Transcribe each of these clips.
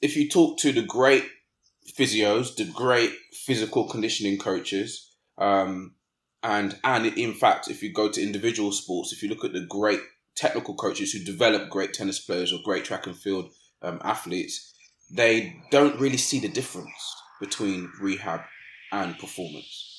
if you talk to the great physios, the great physical conditioning coaches, um, and and in fact, if you go to individual sports, if you look at the great technical coaches who develop great tennis players or great track and field um, athletes, they don't really see the difference between rehab and performance.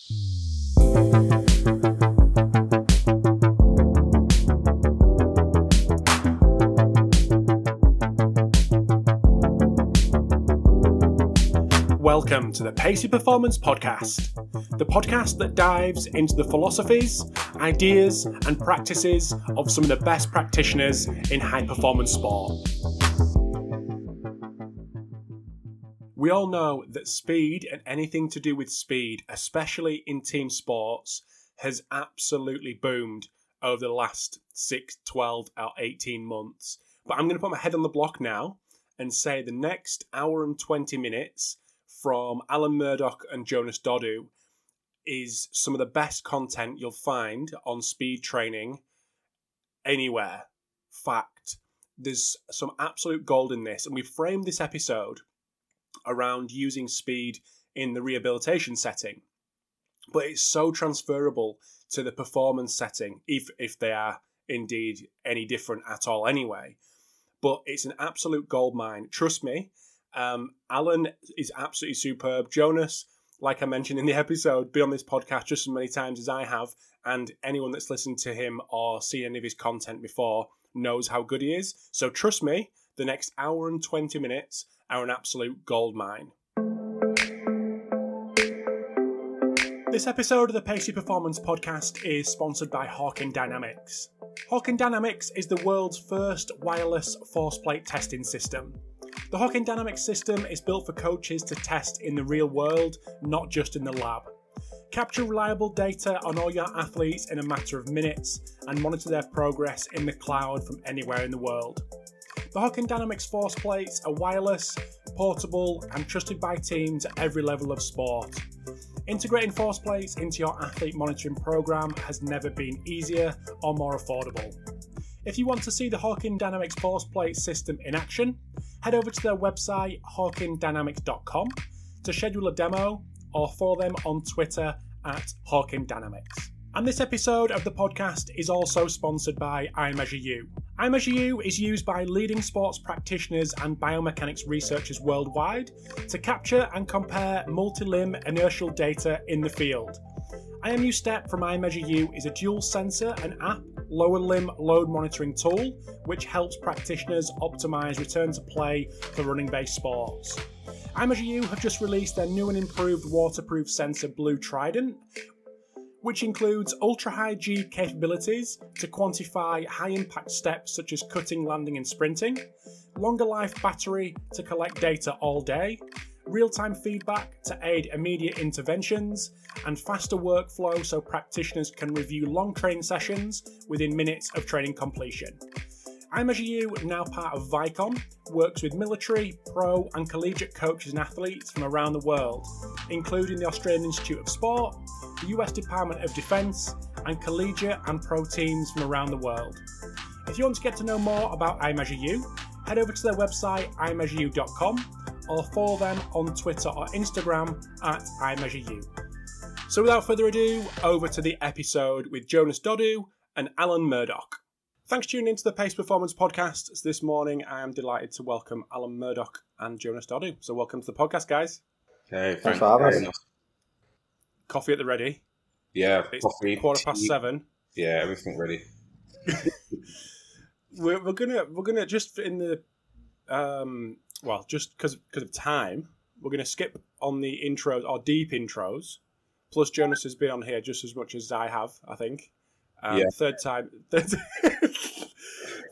Welcome to the Pacey Performance Podcast, the podcast that dives into the philosophies, ideas, and practices of some of the best practitioners in high performance sport. We all know that speed and anything to do with speed, especially in team sports, has absolutely boomed over the last 6, 12, or 18 months. But I'm going to put my head on the block now and say the next hour and 20 minutes from Alan Murdoch and Jonas Dodoo is some of the best content you'll find on speed training anywhere. Fact. There's some absolute gold in this, and we framed this episode around using speed in the rehabilitation setting. But it's so transferable to the performance setting, if if they are indeed any different at all anyway. But it's an absolute gold mine. Trust me, um, Alan is absolutely superb. Jonas, like I mentioned in the episode, been on this podcast just as many times as I have, and anyone that's listened to him or seen any of his content before knows how good he is. So trust me, the next hour and 20 minutes are an absolute gold mine. This episode of the Pacey Performance Podcast is sponsored by Hawkin Dynamics. Hawkin Dynamics is the world's first wireless force plate testing system. The Hawkin Dynamics system is built for coaches to test in the real world, not just in the lab. Capture reliable data on all your athletes in a matter of minutes and monitor their progress in the cloud from anywhere in the world. The Hawkin Dynamics force plates are wireless, portable, and trusted by teams at every level of sport. Integrating force plates into your athlete monitoring program has never been easier or more affordable. If you want to see the Hawkin Dynamics force plate system in action, head over to their website hawkindynamics.com to schedule a demo or follow them on Twitter at Hawkin Dynamics. And this episode of the podcast is also sponsored by iMeasureU. iMeasureU is used by leading sports practitioners and biomechanics researchers worldwide to capture and compare multi-limb inertial data in the field. IMU Step from iMeasureU is a dual sensor and app lower limb load monitoring tool, which helps practitioners optimize return to play for running based sports. iMeasureU have just released their new and improved waterproof sensor Blue Trident, which includes ultra high G capabilities to quantify high impact steps such as cutting, landing, and sprinting, longer life battery to collect data all day, real time feedback to aid immediate interventions, and faster workflow so practitioners can review long training sessions within minutes of training completion. iMeasureU, now part of Vicon, works with military, pro, and collegiate coaches and athletes from around the world, including the Australian Institute of Sport, the US Department of Defence, and collegiate and pro teams from around the world. If you want to get to know more about iMeasureU, head over to their website imeasureu.com or follow them on Twitter or Instagram at iMeasureU. So without further ado, over to the episode with Jonas Dodoo and Alan Murdoch. Thanks for tuning into the Pacey Performance Podcast. So this morning I am delighted to welcome Alan Murdoch and Jonas Dodoo. So welcome to the podcast, guys. Hey, Thanks for having us. Coffee at the ready. Yeah, It's coffee, quarter past tea. seven. Yeah, everything ready. We're, we're gonna we're gonna just in the um well just because of time we're gonna skip on the intros or deep intros. Plus Jonas has been on here just as much as I have, I think. Um, Yeah. Third time, third,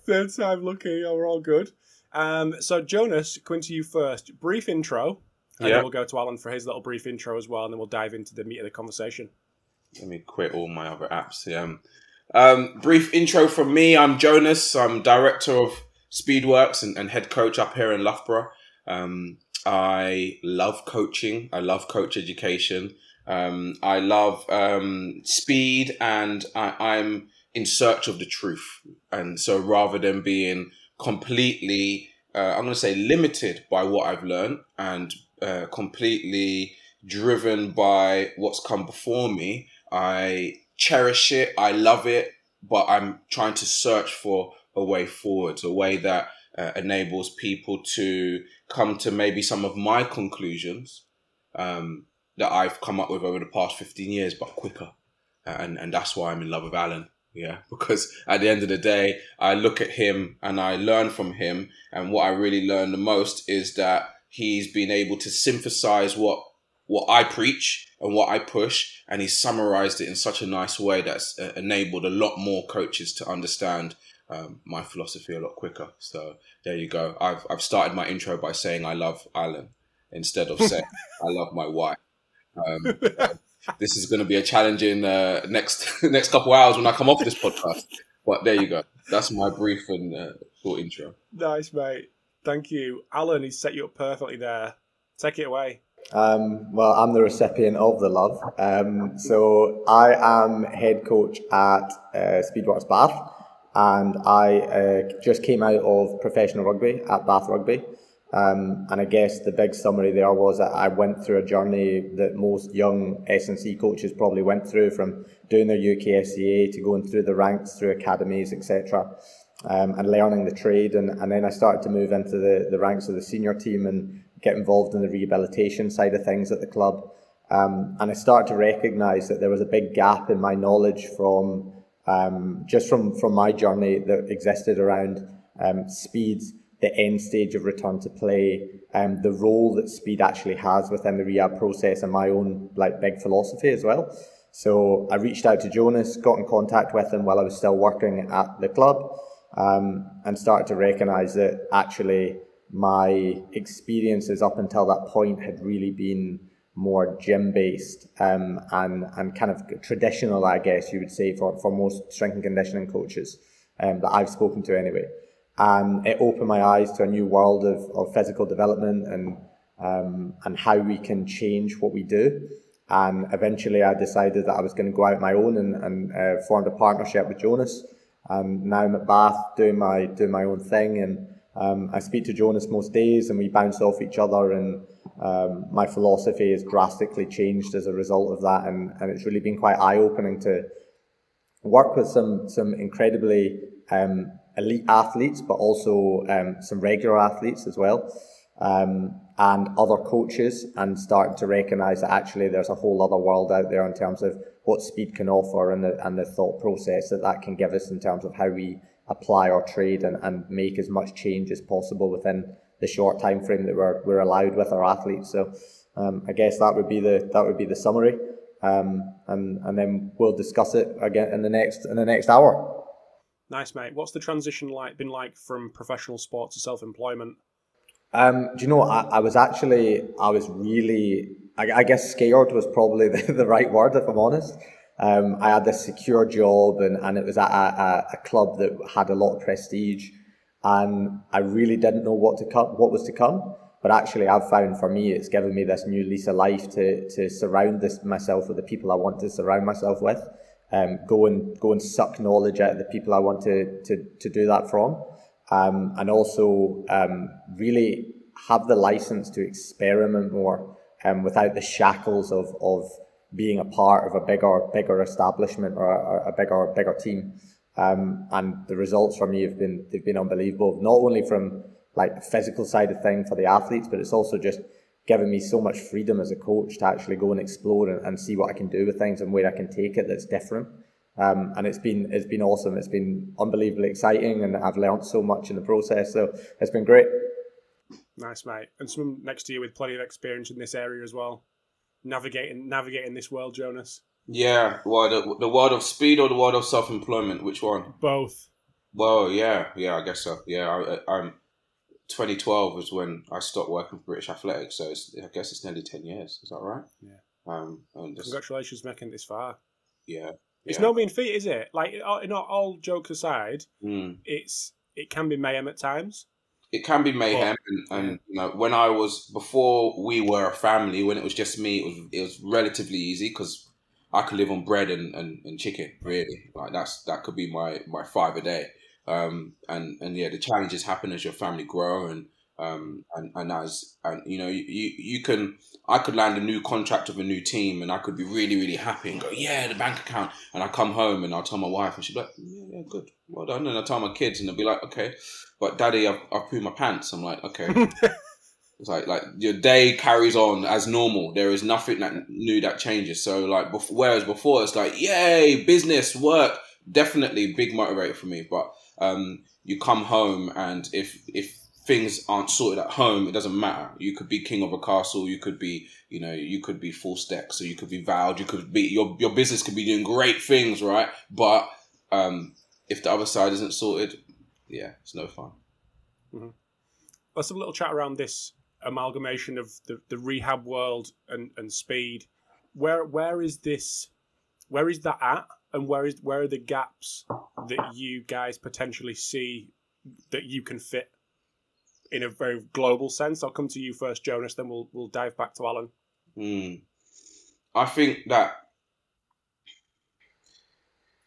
third time lucky. Yeah, we're all good. Um, so Jonas, to you first. Brief intro, and Yeah. then we'll go to Alan for his little brief intro as well, and then we'll dive into the meat of the conversation. Let me quit all my other apps. Yeah. Um, brief intro from me. I'm Jonas. I'm director of Speedworks and, and head coach up here in Loughborough. Um, I love coaching. I love coach education. Um, I love um, speed, and I, I'm in search of the truth. And so, rather than being completely uh, I'm going to say limited by what I've learned and uh, completely driven by what's come before me. I cherish it. I love it, but I'm trying to search for a way forward, a way that uh, enables people to come to maybe some of my conclusions um, that I've come up with over the past 15 years, but quicker. And, and that's why I'm in love with Alan. Yeah, because at the end of the day, I look at him and I learn from him. And what I really learn the most is that he's been able to synthesize what what I preach and what I push, and he's summarized it in such a nice way that's uh, enabled a lot more coaches to understand um, my philosophy a lot quicker. So there you go. I've I've started my intro by saying I love Alan instead of saying I love my wife. Um, this is going to be a challenging uh, next next couple hours when I come off this podcast. But there you go. That's my brief and uh, short intro. Nice, mate. Thank you, Alan. He's set you up perfectly there. Take it away. Um, well, I'm the recipient of the love. Um, so I am head coach at uh, Speedworks Bath, and I uh, just came out of professional rugby at Bath Rugby. Um, and I guess the big summary there was that I went through a journey that most young S&C coaches probably went through from doing their UKSCA to going through the ranks, through academies, etc. Um, and learning the trade. And, and then I started to move into the, the ranks of the senior team and get involved in the rehabilitation side of things at the club. Um, and I started to recognise that there was a big gap in my knowledge from um, just from, from my journey that existed around um, speed the end stage of return to play, um, the role that speed actually has within the rehab process, and my own like big philosophy as well. So I reached out to Jonas, got in contact with him while I was still working at the club, um, and started to recognise that actually my experiences up until that point had really been more gym based um, and and kind of traditional, I guess you would say, for, for most strength and conditioning coaches um, that I've spoken to anyway and it opened my eyes to a new world of, of physical development and um, and how we can change what we do. And eventually, I decided that I was going to go out my own and, and uh, formed a partnership with Jonas. And now I'm at Bath doing my doing my own thing, and um, I speak to Jonas most days, and we bounce off each other. And um, my philosophy has drastically changed as a result of that, and, and it's really been quite eye opening to work with some some incredibly um, elite athletes, but also um, some regular athletes as well, um, and other coaches, and starting to recognise that actually there's a whole other world out there in terms of what speed can offer and the, and the thought process that that can give us in terms of how we apply our trade and, and make as much change as possible within the short time frame that we're, we're allowed with our athletes. So um, I guess that would be the that would be the summary. Um, and and then we'll discuss it again in the next in the next hour. Nice, mate. What's the transition like been like from professional sport to self employment? Um, do you know? I, I, was actually, I was really, I, I guess, scared was probably the, the, right word, if I'm honest. Um, I had this secure job, and, and it was at a, a, club that had a lot of prestige, and I really didn't know what to come, what was to come. But actually, I've found for me, it's given me this new lease of life to to surround this myself with the people I want to surround myself with um, go and go and suck knowledge out of the people I want to to, to do that from, um, and also um, really have the license to experiment more um, without the shackles of of being a part of a bigger bigger establishment or a, a bigger bigger team. Um, and the results from me have been they've been unbelievable. Not only from like the physical side of thing for the athletes, but it's also just given me so much freedom as a coach to actually go and explore and, and see what I can do with things and where I can take it that's different. Um, and it's been it's been awesome. It's been unbelievably exciting, and I've learned so much in the process. So it's been great. Nice, mate. And someone next to you with plenty of experience in this area as well, navigating navigating this world, Jonas. Yeah, well, the, the world of speed or the world of self employment? Which one? Both. Well, yeah, yeah, I guess so. Yeah, I, I'm 2012 was when I stopped working for British Athletics, so I guess it's nearly 10 years. Is that right? Yeah. Um, Congratulations making this far. Yeah. It's yeah. no mean feat, is it? Like, not all jokes aside, mm. it's it can be mayhem at times. It can be mayhem, but, and, and you know, when I was before we were a family, when it was just me, it was it was relatively easy because I could live on bread and, and, and chicken. Really, like that's that could be my my five a day. Um, and and yeah, the challenges happen as your family grow and um, and, and as and you know you, you can I could land a new contract with a new team and I could be really really happy and go yeah the bank account. And I come home and I'll tell my wife and she'd be like yeah, yeah good. Well done. And I tell my kids and they'll be like okay. But daddy I've, I've pooed my pants. I'm like okay it's like like your day carries on as normal there is nothing that new that changes so like before, whereas before it's like yay business work definitely big motivator for me but um you come home and if if things aren't sorted at home, it doesn't matter. You could be king of a castle. You could be, you know, you could be full stack. So you could be vowed. You could be your your business could be doing great things, right? But um, if the other side isn't sorted, yeah, it's no fun. Mm-hmm. Let's have a little chat around this amalgamation of the, the rehab world and, and speed. Where where is this? Where is that at? And where is where are the gaps that you guys potentially see that you can fit in a very global sense. I'll come to you first, Jonas. Then we'll we'll dive back to Alan. Mm. I think that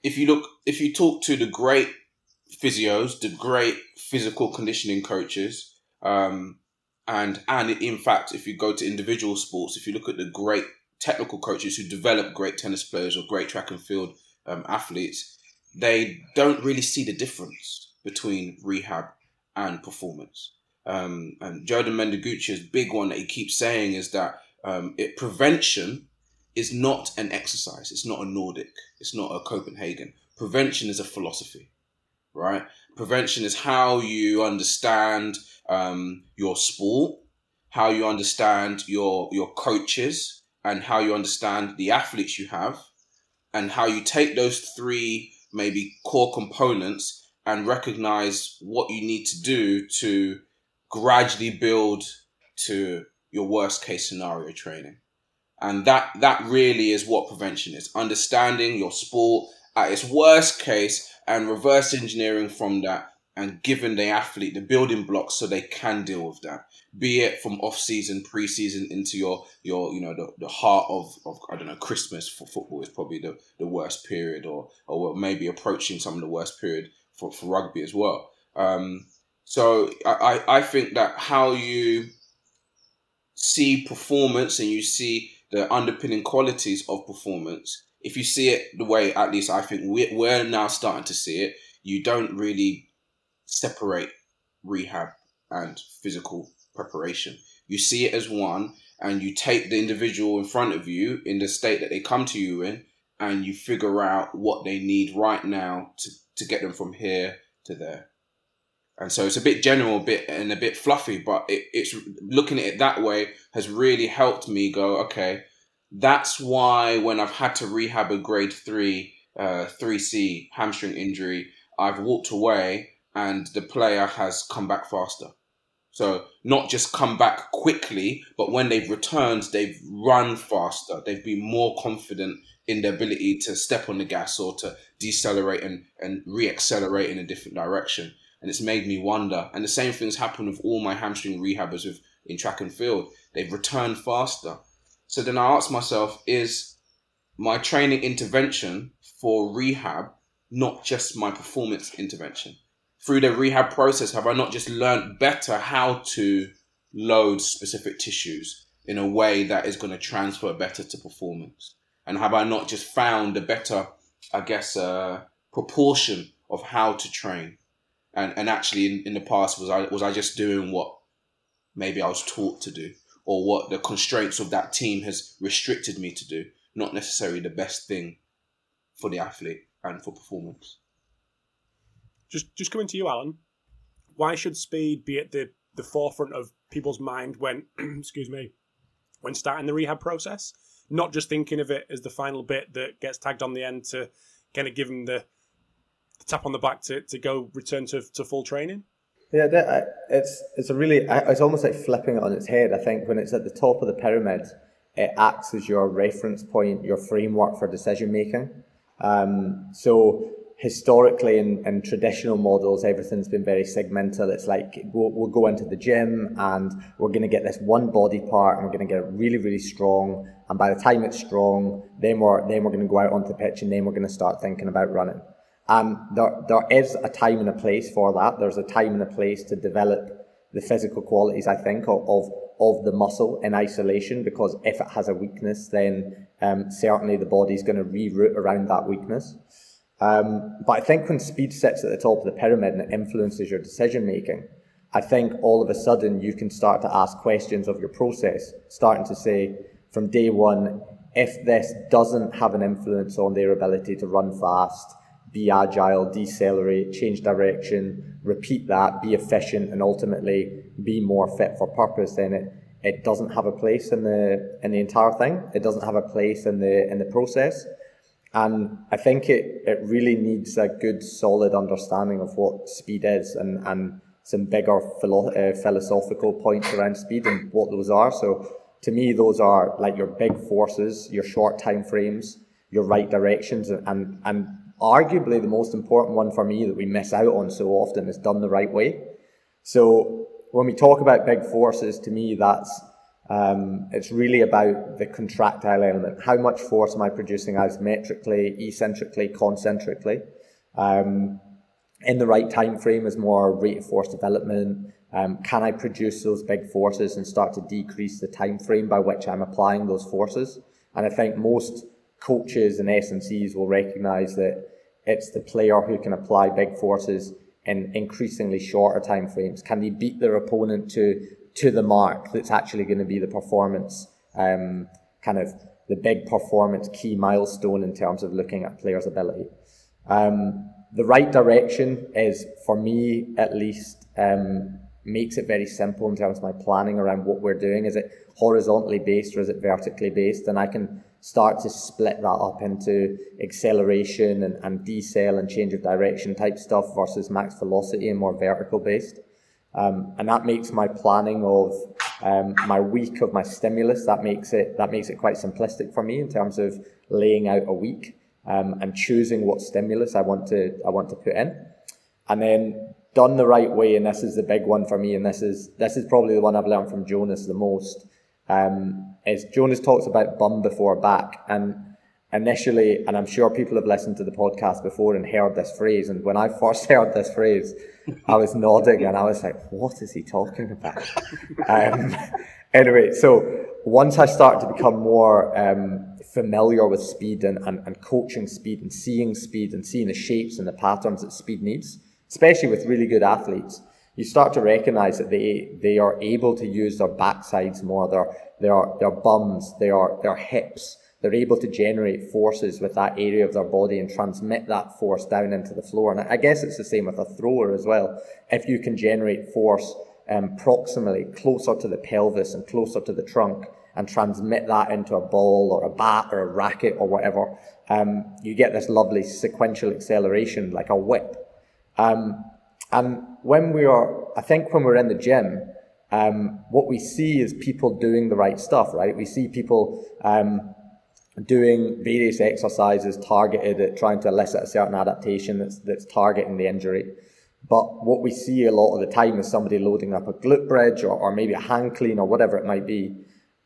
if you look, if you talk to the great physios, the great physical conditioning coaches, um, and and in fact, if you go to individual sports, if you look at the great technical coaches who develop great tennis players or great track and field um, athletes, they don't really see the difference between rehab and performance. Um, and Jurdan Mendiguchia's big one that he keeps saying is that um, it prevention is not an exercise. It's not a Nordic. It's not a Copenhagen. Prevention is a philosophy, right? Prevention is how you understand um, your sport, how you understand your your coaches, and how you understand the athletes you have, and how you take those three maybe core components and recognize what you need to do to gradually build to your worst case scenario training. And that that really is what prevention is. Understanding your sport at its worst case and reverse engineering from that and giving the athlete the building blocks so they can deal with that. Be it from off season, pre season into your your you know the, the heart of, of I don't know Christmas for football is probably the, the worst period or or maybe approaching some of the worst period for, for rugby as well. Um, so I, I think that how you see performance and you see the underpinning qualities of performance, if you see it the way at least I think we're, we're now starting to see it, you don't really separate rehab and physical preparation. You see it as one, and you take the individual in front of you in the state that they come to you in, and you figure out what they need right now to, to get them from here to there. And so it's a bit general, a bit and a bit fluffy, but it, it's looking at it that way has really helped me go, okay, that's why when I've had to rehab a grade three, uh, 3C hamstring injury, I've walked away and the player has come back faster. So not just come back quickly, but when they've returned, they've run faster. They've been more confident in their ability to step on the gas or to decelerate and, and re-accelerate in a different direction and it's made me wonder. And the same things happen with all my hamstring rehabbers with in track and field. They've returned faster. So then I ask myself, is my training intervention for rehab not just my performance intervention? Through the rehab process, have I not just learned better how to load specific tissues in a way that is going to transfer better to performance? And have I not just found a better, I guess, uh, proportion of how to train? and and actually in, in the past was I was I just doing what maybe I was taught to do or what the constraints of that team has restricted me to do, not necessarily the best thing for the athlete and for performance. Just just coming to you, Alan. Why should speed be at the, the forefront of people's mind when excuse me when starting the rehab process? Not just thinking of it as the final bit that gets tagged on the end to kind of give them the tap on the back to, to go return to, to full training? Yeah, it's it's a really it's almost like flipping it on its head. I think when it's at the top of the pyramid, it acts as your reference point, your framework for decision making. Um, so historically in, in traditional models, everything's been very segmental. It's like we'll, we'll go into the gym and we're going to get this one body part and we're going to get it really, really strong. And by the time it's strong, then we're then we're going to go out onto the pitch and then we're going to start thinking about running. And there, there is a time and a place for that. There's a time and a place to develop the physical qualities, I think, of, of, of the muscle in isolation, because if it has a weakness, then um, certainly the body's going to reroute around that weakness. Um, but I think when speed sits at the top of the pyramid and it influences your decision making, I think all of a sudden you can start to ask questions of your process, starting to say from day one, if this doesn't have an influence on their ability to run fast, be agile, decelerate, change direction, repeat that, be efficient, and ultimately be more fit for purpose, then it, it doesn't have a place in the in the entire thing. It doesn't have a place in the in the process. And I think it, it really needs a good solid understanding of what speed is and, and some bigger philo- uh, philosophical points around speed and what those are. So to me, those are like your big forces, your short time frames, your right directions, and, and, and arguably the most important one for me that we miss out on so often is done the right way. So when we talk about big forces, to me, that's um, it's really about the contractile element. How much force am I producing isometrically, eccentrically, concentrically? Um, in the right time frame is more rate of force development. Um, can I produce those big forces and start to decrease the time frame by which I'm applying those forces? And I think most coaches and S&Cs will recognize that it's the player who can apply big forces in increasingly shorter time frames. Can they beat their opponent to to the mark that's actually going to be the performance um, kind of the big performance key milestone in terms of looking at players' ability. Um, the right direction is, for me at least, um, makes it very simple in terms of my planning around what we're doing. Is it horizontally based or is it vertically based? And I can start to split that up into acceleration and, and decel and change of direction type stuff versus max velocity and more vertical based. Um, and that makes my planning of um, my week of my stimulus that makes it that makes it quite simplistic for me in terms of laying out a week um, and choosing what stimulus I want to I want to put in, and then done the right way. And this is the big one for me, and this is this is probably the one I've learned from Jonas the most. Um, is Jonas talks about bum before back, and initially, and I'm sure people have listened to the podcast before and heard this phrase. And when I first heard this phrase, I was nodding and I was like, what is he talking about? um, anyway, so once I started to become more um, familiar with speed and, and, and coaching speed and seeing speed and seeing the shapes and the patterns that speed needs, especially with really good athletes, you start to recognize that they, they are able to use their backsides more, their, their, their bums, their, their hips, they're able to generate forces with that area of their body and transmit that force down into the floor. And I guess it's the same with a thrower as well. If you can generate force um, proximally closer to the pelvis and closer to the trunk and transmit that into a ball or a bat or a racket or whatever, um, you get this lovely sequential acceleration like a whip. Um, and when we are, I think when we're in the gym, um, what we see is people doing the right stuff, right? We see people um, doing various exercises targeted at trying to elicit a certain adaptation that's, that's targeting the injury. But what we see a lot of the time is somebody loading up a glute bridge or, or maybe a hang clean or whatever it might be.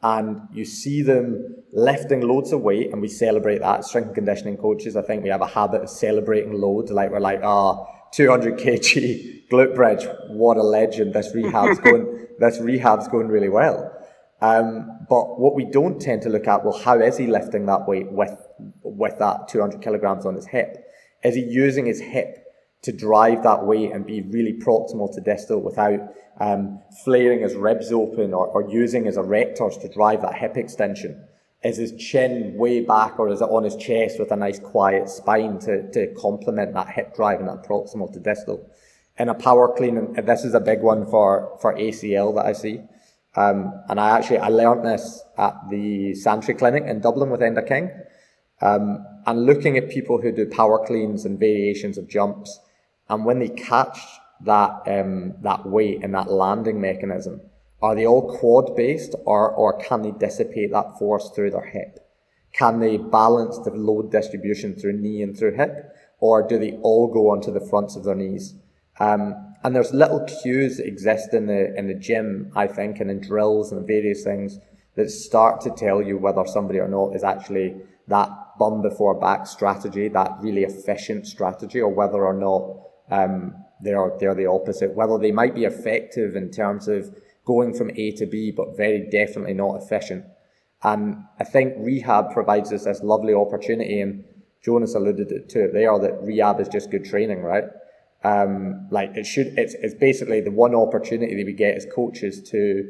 And you see them lifting loads of weight, and we celebrate that. Strength and conditioning coaches, I think we have a habit of celebrating loads. Like we're like, ah, oh, 200 kg glute bridge, what a legend! This rehab's going, this rehab's going really well. Um, but what we don't tend to look at, well, how is he lifting that weight with, with that 200 kilograms on his hip? Is he using his hip to drive that weight and be really proximal to distal without um, flaring his ribs open or, or using his erectors to drive that hip extension? Is his chin way back or is it on his chest with a nice quiet spine to, to complement that hip drive and that proximal to distal? In a power clean, and this is a big one for, for ACL that I see. Um, and I actually I learned this at the Santry Clinic in Dublin with Enda King. Um, and looking at people who do power cleans and variations of jumps, and when they catch that um, that weight and that landing mechanism, are they all quad based, or or can they dissipate that force through their hip? Can they balance the load distribution through knee and through hip, or do they all go onto the fronts of their knees? Um, and there's little cues that exist in the in the gym, I think, and in drills and various things that start to tell you whether somebody or not is actually that bum before back strategy, that really efficient strategy, or whether or not um, they're they're the opposite. Whether they might be effective in terms of going from A to B, but very definitely not efficient. And I think rehab provides us this lovely opportunity, and Jonas alluded to it there that rehab is just good training, right? Um, like it should, it's, it's basically the one opportunity that we get as coaches to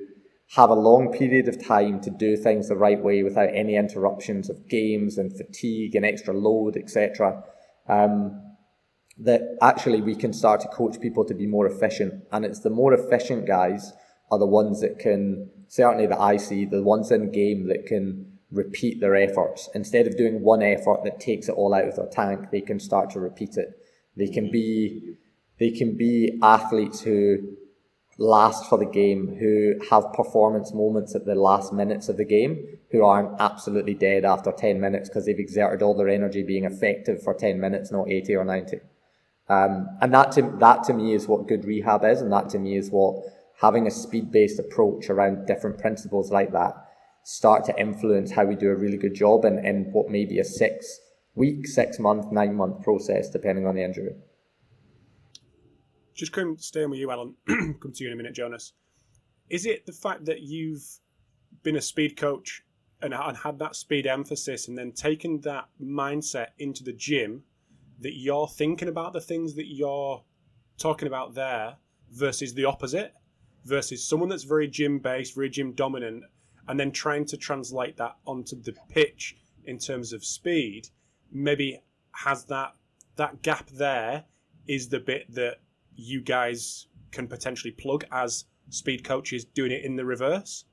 have a long period of time to do things the right way without any interruptions of games and fatigue and extra load, etc. Um, that actually we can start to coach people to be more efficient. And it's the more efficient guys are the ones that can, certainly that I see, the ones in game that can repeat their efforts. Instead of doing one effort that takes it all out of their tank, they can start to repeat it. They can be they can be athletes who last for the game, who have performance moments at the last minutes of the game, who aren't absolutely dead after 10 minutes because they've exerted all their energy being effective for 10 minutes, not 80 or 90. Um, and that to, that to me is what good rehab is, and that to me is what having a speed based approach around different principles like that start to influence how we do a really good job in, in what may be a six week, six month, nine month process, depending on the injury just come staying with you, Alan. come to you in a minute, Jonas. Is it the fact that you've been a speed coach and, and had that speed emphasis, and then taken that mindset into the gym, that you're thinking about the things that you're talking about there versus the opposite, versus someone that's very gym based, very gym dominant, and then trying to translate that onto the pitch in terms of speed, maybe has that that gap there is the bit that you guys can potentially plug as speed coaches doing it in the reverse?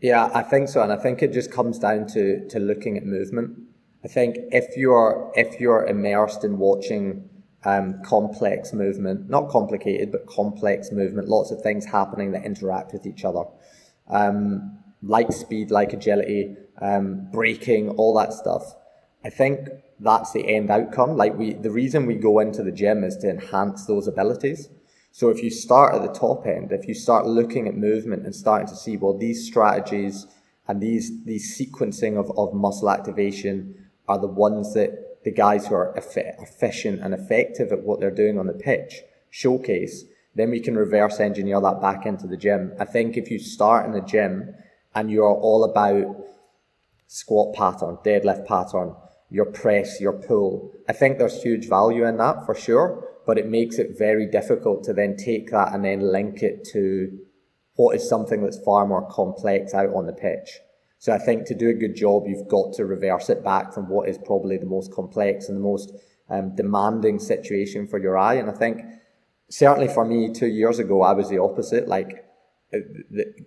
Yeah, I think so, and I think it just comes down to to looking at movement. I think if you're if you're immersed in watching um, complex movement, not complicated, but complex movement, lots of things happening that interact with each other, um, like speed, like agility, um, braking, all that stuff. I think that's the end outcome. Like we, the reason we go into the gym is to enhance those abilities. So if you start at the top end, if you start looking at movement and starting to see, well, these strategies and these, these sequencing of, of muscle activation are the ones that the guys who are efficient and effective at what they're doing on the pitch showcase, then we can reverse engineer that back into the gym. I think if you start in the gym and you're all about squat pattern, deadlift pattern, your press, your pull. I think there's huge value in that for sure, but it makes it very difficult to then take that and then link it to what is something that's far more complex out on the pitch. So I think to do a good job, you've got to reverse it back from what is probably the most complex and the most um, demanding situation for your eye. And I think certainly for me, two years ago, I was the opposite. Like uh,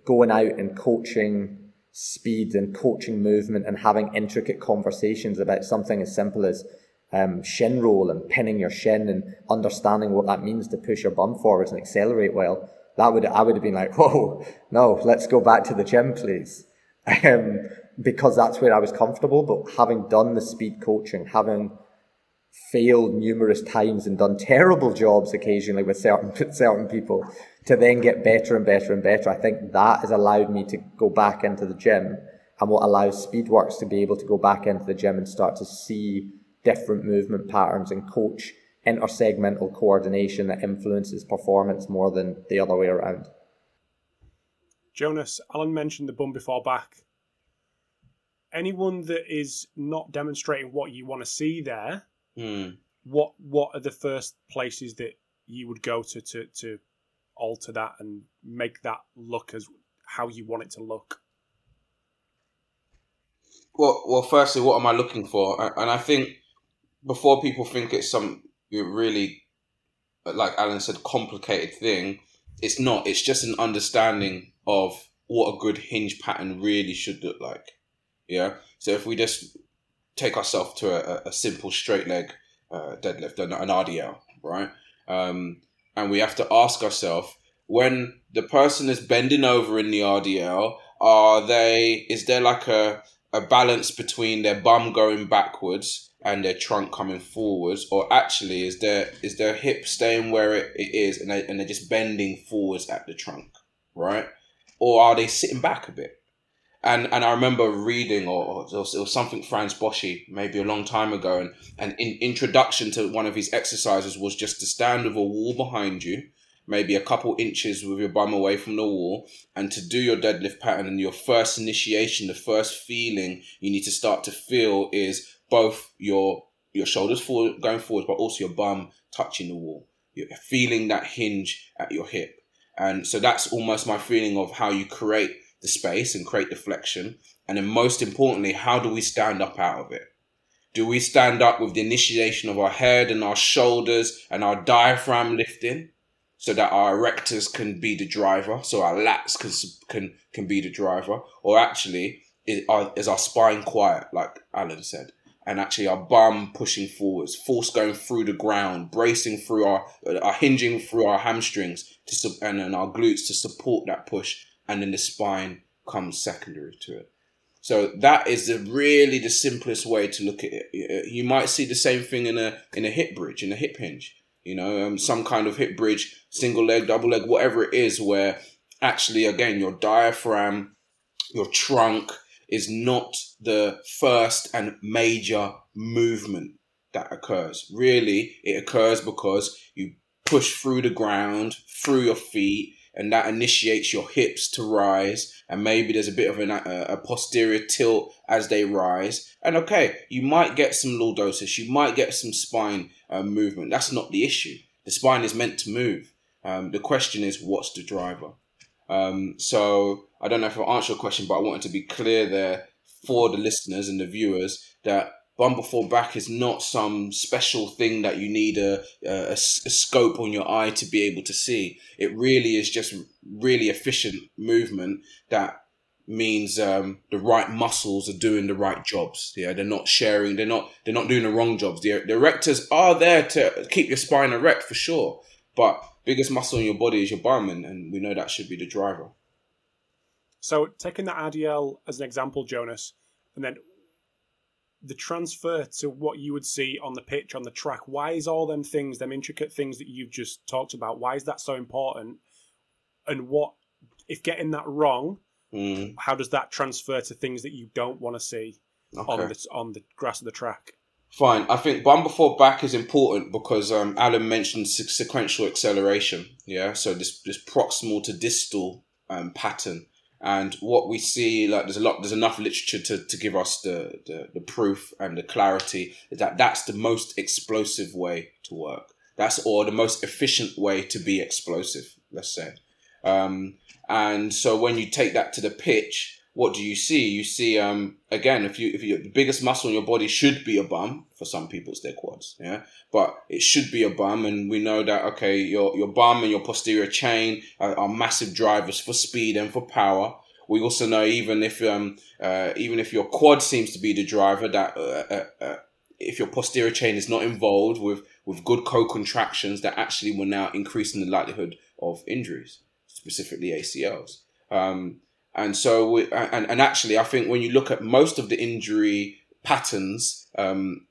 going out and coaching speed and coaching movement and having intricate conversations about something as simple as um, shin roll and pinning your shin and understanding what that means to push your bum forwards and accelerate well. That would I would have been like, whoa, no, let's go back to the gym, please, um, because that's where I was comfortable. But having done the speed coaching, having failed numerous times and done terrible jobs occasionally with certain certain people to then get better and better and better. I think that has allowed me to go back into the gym and what allows Speedworks to be able to go back into the gym and start to see different movement patterns and coach intersegmental coordination that influences performance more than the other way around. Jonas, Alan mentioned the bum before back. Anyone that is not demonstrating what you want to see there, mm. what what are the first places that you would go to to to alter that and make that look as how you want it to look? Well, well, firstly, what am I looking for? And I think before people think it's some really, like Alan said, complicated thing, it's not. It's just an understanding of what a good hinge pattern really should look like. Yeah. So if we just take ourselves to a, a, simple straight leg uh, deadlift, an, RDL, right? Um, and we have to ask ourselves when the person is bending over in the RDL, are they is there like a a balance between their bum going backwards and their trunk coming forwards, or actually is there is their hip staying where it, it is and they and they're just bending forwards at the trunk, right? Or are they sitting back a bit? And and I remember reading or, or it, was, it was something Frans Bosch maybe a long time ago, and and in introduction to one of his exercises was just to stand with a wall behind you, maybe a couple inches with your bum away from the wall, and to do your deadlift pattern. And your first initiation, the first feeling you need to start to feel is both your your shoulders forward going forward, but also your bum touching the wall. You're feeling that hinge at your hip. And so that's almost my feeling of how you create the space and create deflection. And then most importantly, how do we stand up out of it? Do we stand up with the initiation of our head and our shoulders and our diaphragm lifting so that our erectors can be the driver, so our lats can can can be the driver, or actually is our, is our spine quiet, like Alan said, and actually our bum pushing forwards, force going through the ground, bracing through our, uh, our hinging through our hamstrings to and then our glutes to support that push and then the spine comes secondary to it. So that is the really the simplest way to look at it. You might see the same thing in a in a hip bridge, in a hip hinge. You know, um, some kind of hip bridge, single leg, double leg, whatever it is, where actually again your diaphragm, your trunk is not the first and major movement that occurs. Really, it occurs because you push through the ground, through your feet, and that initiates your hips to rise and maybe there's a bit of an, a, a, posterior tilt as they rise. And okay you might get some lordosis you might get some spine uh, movement. That's not the issue. The spine is meant to move. Um, the question is what's the driver? Um, so i don't know if i'll answer your question but i wanted to be clear there for the listeners and the viewers that bum before back is not some special thing that you need a, a, a, scope on your eye to be able to see. It really is just really efficient movement that means um, the right muscles are doing the right jobs. Yeah, they're not sharing. They're not. They're not doing the wrong jobs. The, the erectors are there to keep your spine erect for sure, but biggest muscle in your body is your bum, and, and we know that should be the driver. So taking the RDL as an example, Jonas, and then the transfer to what you would see on the pitch on the track why is all them things them intricate things that you've just talked about why is that so important? And what if getting that wrong mm. how does that transfer to things that you don't want to see okay. on the on the grass of the track? Fine. I think bum before back is important because um, alan mentioned sequential acceleration yeah? So this this proximal to distal um, pattern and what we see like there's a lot there's enough literature to, to give us the, the, the proof and the clarity that that's the most explosive way to work. That's or the most efficient way to be explosive let's say. Um, and so when you take that to the pitch what do you see? You see um, again if you if you the biggest muscle in your body should be a bum for some people it's their quads yeah? But it should be a bum and we know that okay your your bum and your posterior chain are, are massive drivers for speed and for power. We also know even if um uh, even if your quad seems to be the driver that uh, uh, uh, if your posterior chain is not involved with with good co-contractions that actually will now increase in the likelihood of injuries specifically ACLs um and so we, and and actually I think when you look at most of the injury patterns um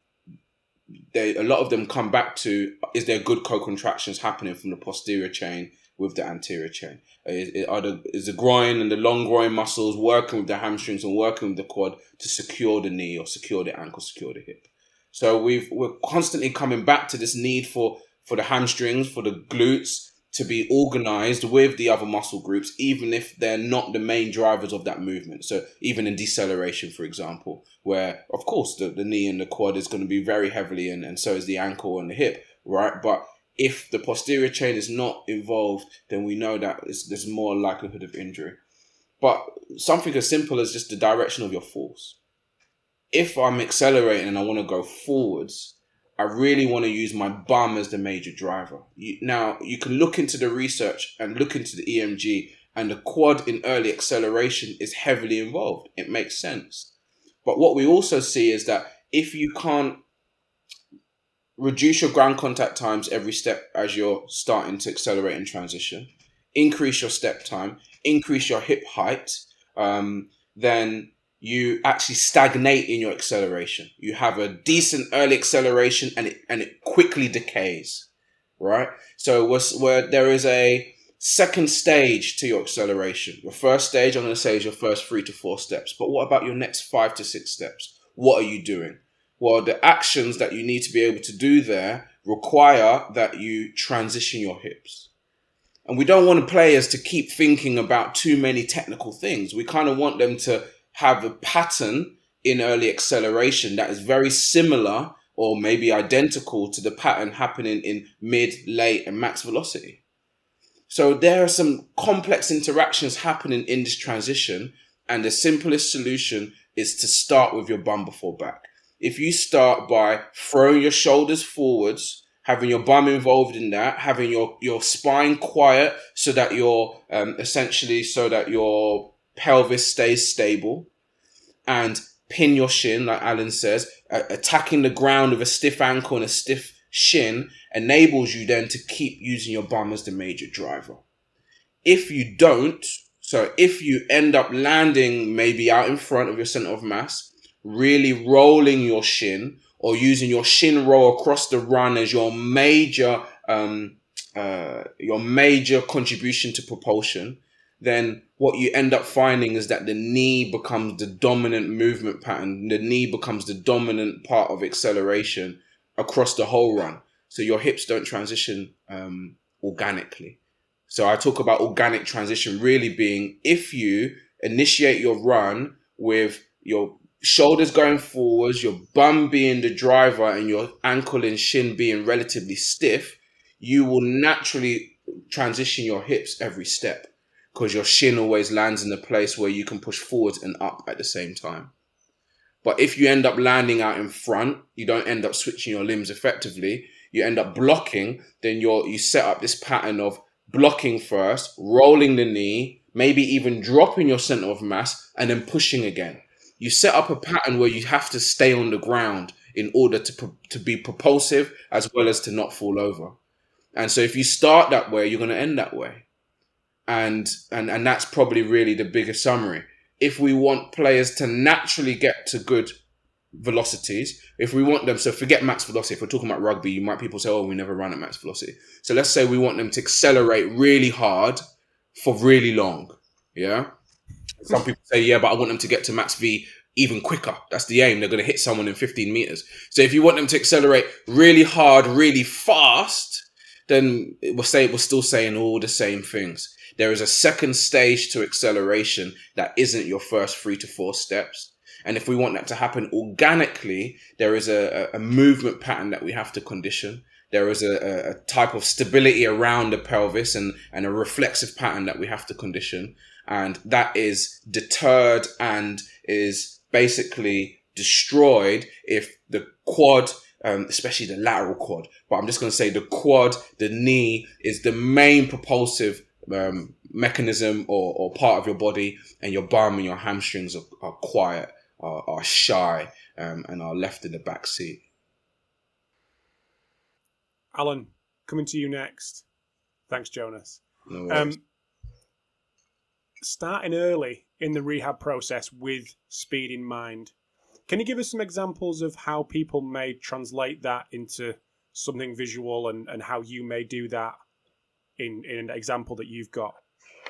they a lot of them come back to is there good co-contractions happening from the posterior chain with the anterior chain? Is, the, is the groin and the long groin muscles working with the hamstrings and working with the quad to secure the knee or secure the ankle, secure the hip? So we've we're constantly coming back to this need for for the hamstrings, for the glutes, to be organized with the other muscle groups, even if they're not the main drivers of that movement. So, even in deceleration, for example, where of course the, the knee and the quad is going to be very heavily, and, and so is the ankle and the hip, right? But if the posterior chain is not involved, then we know that there's more likelihood of injury. But something as simple as just the direction of your force. If I'm accelerating and I want to go forwards, I really want to use my bum as the major driver. You, now, you can look into the research and look into the EMG, and the quad in early acceleration is heavily involved. It makes sense. But what we also see is that if you can't reduce your ground contact times every step as you're starting to accelerate and transition, increase your step time, increase your hip height, um, then you actually stagnate in your acceleration. You have a decent early acceleration and it, and it quickly decays, right? So where there is a second stage to your acceleration. Your first stage, I'm going to say, is your first three to four steps. But what about your next five to six steps? What are you doing? Well, the actions that you need to be able to do there require that you transition your hips. And we don't want players to keep thinking about too many technical things. We kind of want them to have a pattern in early acceleration that is very similar or maybe identical to the pattern happening in mid, late, and max velocity. So there are some complex interactions happening in this transition, and the simplest solution is to start with your bum before back. If you start by throwing your shoulders forwards, having your bum involved in that, having your, your spine quiet so that you're um, essentially so that your pelvis stays stable, and pin your shin, like Alan says, attacking the ground with a stiff ankle and a stiff shin enables you then to keep using your bum as the major driver. If you don't, so if you end up landing maybe out in front of your center of mass, really rolling your shin or using your shin roll across the run as your major um, uh, your major contribution to propulsion, then what you end up finding is that the knee becomes the dominant movement pattern. The knee becomes the dominant part of acceleration across the whole run. So your hips don't transition um, organically. So I talk about organic transition really being if you initiate your run with your shoulders going forwards, your bum being the driver, and your ankle and shin being relatively stiff, you will naturally transition your hips every step because your shin always lands in a place where you can push forwards and up at the same time. But if you end up landing out in front, you don't end up switching your limbs effectively. You end up blocking, then you're you set up this pattern of blocking first, rolling the knee, maybe even dropping your center of mass, and then pushing again. You set up a pattern where you have to stay on the ground in order to to be propulsive as well as to not fall over. And so if you start that way, you're going to end that way and and and that's probably really the biggest summary. If we want players to naturally get to good velocities, if we want them, so forget max velocity. If we're talking about rugby, you might people say, "Oh, we never run at max velocity." So let's say we want them to accelerate really hard for really long. Yeah. Some people say, "Yeah, but I want them to get to max V even quicker. That's the aim. They're going to hit someone in 15 meters. So if you want them to accelerate really hard, really fast, then we'll say we're still saying all the same things. There is a second stage to acceleration that isn't your first three to four steps. And if we want that to happen organically, there is a, a movement pattern that we have to condition. There is a, a type of stability around the pelvis and, and a reflexive pattern that we have to condition. And that is deterred and is basically destroyed if the quad um, especially the lateral quad. But I'm just going to say the quad, the knee is the main propulsive um, mechanism or, or part of your body, and your bum and your hamstrings are, are quiet, are, are shy, um, and are left in the back seat. Alan, coming to you next. Thanks, Jonas. No um, starting early in the rehab process with speed in mind. Can you give us some examples of how people may translate that into something visual and, and how you may do that in, in an example that you've got?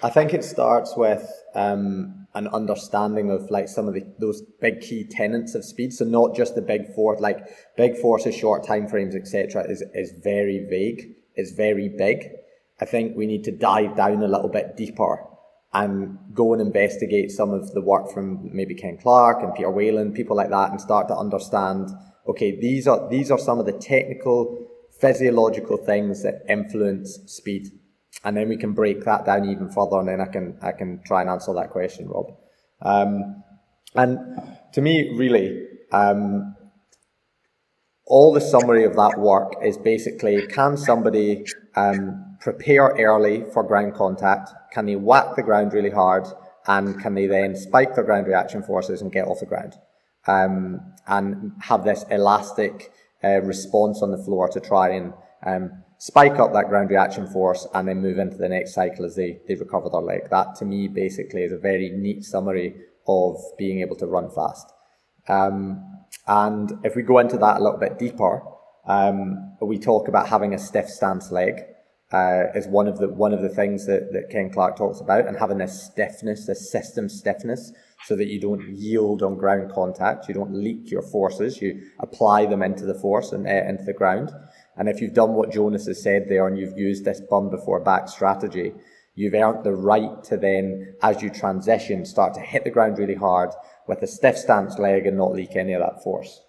I think it starts with um, an understanding of like some of the, those big key tenets of speed. So not just the big four, like big forces, short time frames, etc. is is very vague. It's very big. I think we need to dive down a little bit deeper and go and investigate some of the work from maybe Ken Clark and Peter Weyand, people like that, and start to understand. Okay, these are these are some of the technical, physiological things that influence speed and then we can break that down even further, and then I can I can try and answer that question, Rob. Um, and to me, really, um, all the summary of that work is basically: can somebody um, prepare early for ground contact? Can they whack the ground really hard? And can they then spike their ground reaction forces and get off the ground? Um, and have this elastic uh, response on the floor to try and um, spike up that ground reaction force and then move into the next cycle as they, they recover their leg. That to me basically is a very neat summary of being able to run fast. Um, and if we go into that a little bit deeper, um, we talk about having a stiff stance leg. uh, is one of the one of the things that, that Ken Clark talks about, and having this stiffness, this system stiffness, so that you don't yield on ground contact, you don't leak your forces, you apply them into the force and uh, into the ground. And if you've done what Jonas has said there, and you've used this bum before back strategy, you've earned the right to then, as you transition, start to hit the ground really hard with a stiff stance leg and not leak any of that force.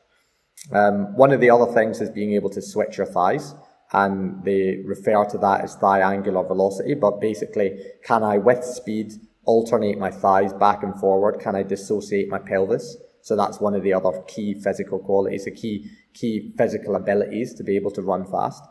Um, one of the other things is being able to switch your thighs and they refer to that as thigh angular velocity. But basically, can I, with speed, alternate my thighs back and forward? Can I dissociate my pelvis? So that's one of the other key physical qualities, the key key physical abilities to be able to run fast.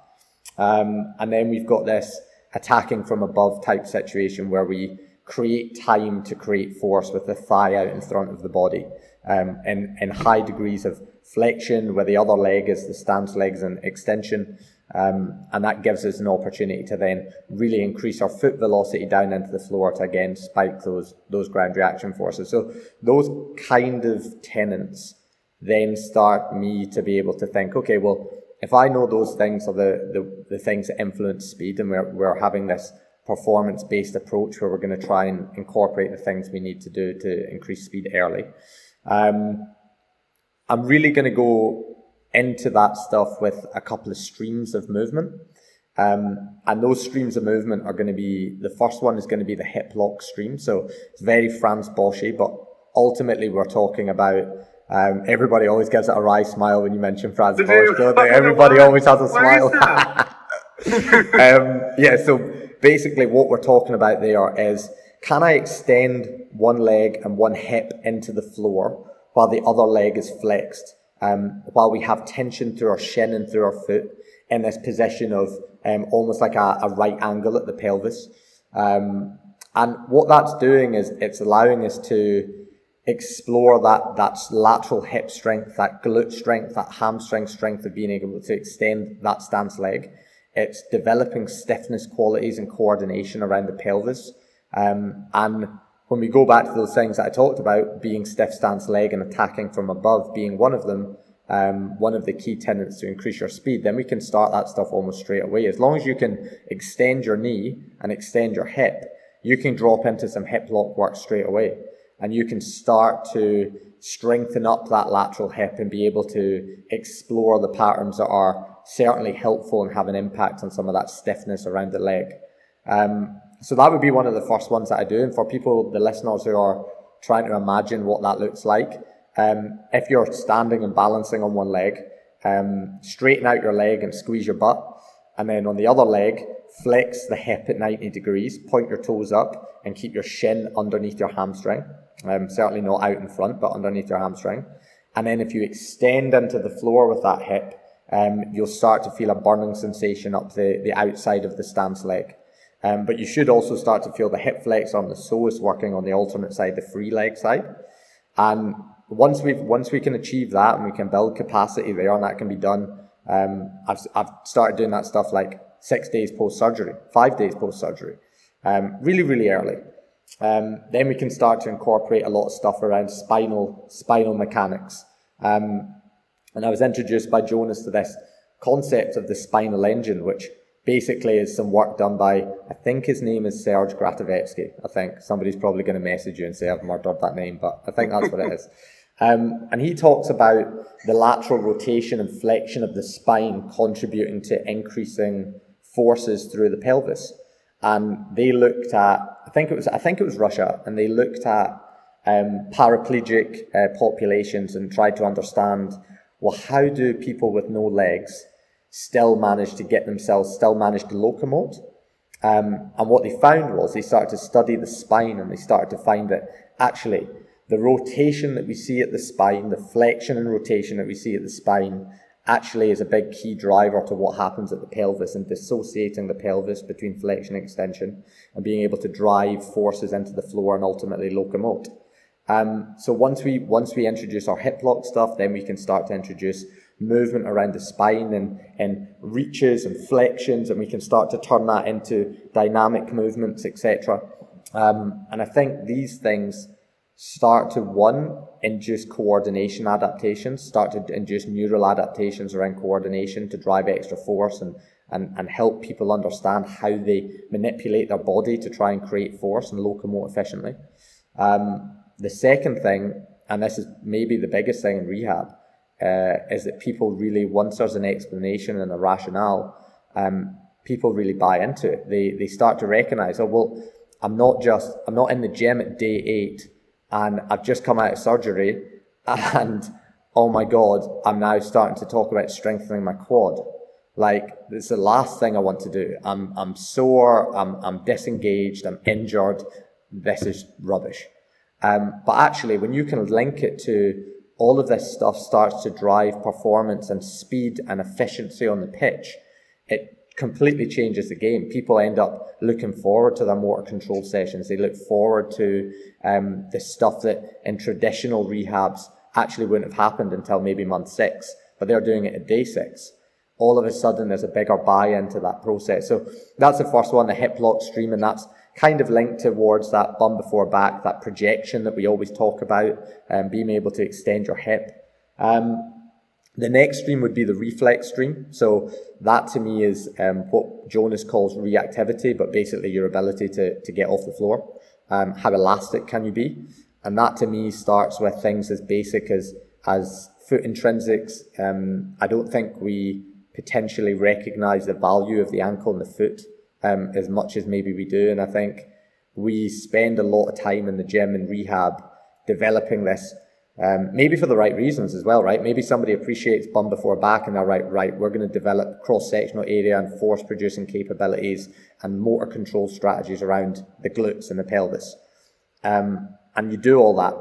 Um, and then we've got this attacking from above type situation where we create time to create force with the thigh out in front of the body um, in, in high degrees of flexion, where the other leg is the stance legs and extension. Um, and that gives us an opportunity to then really increase our foot velocity down into the floor to again spike those those ground reaction forces. So those kind of tenants then start me to be able to think, okay, well, if I know those things are the, the, the things that influence speed and we're, we're having this performance based approach where we're going to try and incorporate the things we need to do to increase speed early. Um, I'm really going to go into that stuff with a couple of streams of movement. Um, and those streams of movement are going to be the first one is going to be the hip lock stream. So it's very Frans Bosch, but ultimately we're talking about um, everybody always gives it a wry smile when you mention Frans Bosch, don't they? Everybody always has a smile. um, yeah, so basically what we're talking about there is can I extend one leg and one hip into the floor while the other leg is flexed? Um, while we have tension through our shin and through our foot in this position of um, almost like a, a, right angle at the pelvis. Um, and what that's doing is it's allowing us to explore that, that lateral hip strength, that glute strength, that hamstring strength of being able to extend that stance leg. It's developing stiffness qualities and coordination around the pelvis. Um, and when we go back to those things that I talked about, being stiff stance leg and attacking from above being one of them, um, one of the key tenets to increase your speed, then we can start that stuff almost straight away. As long as you can extend your knee and extend your hip, you can drop into some hip lock work straight away. And you can start to strengthen up that lateral hip and be able to explore the patterns that are certainly helpful and have an impact on some of that stiffness around the leg. Um, so that would be one of the first ones that I do. And for people, the listeners who are trying to imagine what that looks like, um, if you're standing and balancing on one leg, um, straighten out your leg and squeeze your butt. And then on the other leg, flex the hip at 90 degrees, point your toes up, and keep your shin underneath your hamstring. Um, certainly not out in front, but underneath your hamstring. And then if you extend into the floor with that hip, um, you'll start to feel a burning sensation up the, the outside of the stance leg. Um, but you should also start to feel the hip flex on the psoas working on the alternate side, the free leg side. And once we once we can achieve that and we can build capacity there, and that can be done. Um, I've I've started doing that stuff like six days post surgery, five days post surgery, um, really really early. Um, then we can start to incorporate a lot of stuff around spinal spinal mechanics. Um, and I was introduced by Jonas to this concept of the spinal engine, which basically is some work done by, I think his name is Serge Gracovetsky. I think somebody's probably going to message you and say I've murdered that name, but I think that's what it is. Um, and he talks about the lateral rotation and flexion of the spine contributing to increasing forces through the pelvis. And they looked at, I think it was, I think it was Russia, and they looked at um, paraplegic uh, populations and tried to understand, well, how do people with no legs still managed to get themselves, still managed to locomote. Um, and what they found was they started to study the spine and they started to find that actually the rotation that we see at the spine, the flexion and rotation that we see at the spine, actually is a big key driver to what happens at the pelvis and dissociating the pelvis between flexion and extension and being able to drive forces into the floor and ultimately locomote. Um, so once we once we introduce our hip lock stuff, then we can start to introduce movement around the spine and, and reaches and flexions, and we can start to turn that into dynamic movements, etc. Um, and I think these things start to one induce coordination adaptations, start to induce neural adaptations around coordination to drive extra force and and, and help people understand how they manipulate their body to try and create force and locomote efficiently. Um, the second thing, and this is maybe the biggest thing in rehab, uh, is that people really, once there's an explanation and a rationale, um, people really buy into it. They, they start to recognize, oh, well, I'm not just, I'm not in the gym at day eight and I've just come out of surgery and oh my God, I'm now starting to talk about strengthening my quad. Like, it's the last thing I want to do. I'm, I'm sore, I'm, I'm disengaged, I'm injured. This is rubbish. Um, but actually, when you can link it to all of this stuff starts to drive performance and speed and efficiency on the pitch, it completely changes the game. People end up looking forward to their motor control sessions. They look forward to um, the stuff that in traditional rehabs actually wouldn't have happened until maybe month six, but they're doing it at day six. All of a sudden, there's a bigger buy-in to that process. So that's the first one, the hip lock stream, and that's kind of linked towards that bum before back, that projection that we always talk about, um, being able to extend your hip. Um, the next stream would be the reflex stream. So that to me is um, what Jonas calls reactivity, but basically your ability to, to get off the floor. Um, how elastic can you be? And that to me starts with things as basic as, as foot intrinsics. Um, I don't think we potentially recognize the value of the ankle and the foot um, as much as maybe we do. And I think we spend a lot of time in the gym and rehab developing this um, maybe for the right reasons as well, right? Maybe somebody appreciates bum before back and they're right, right, we're going to develop cross sectional area and force producing capabilities and motor control strategies around the glutes and the pelvis. Um, and you do all that.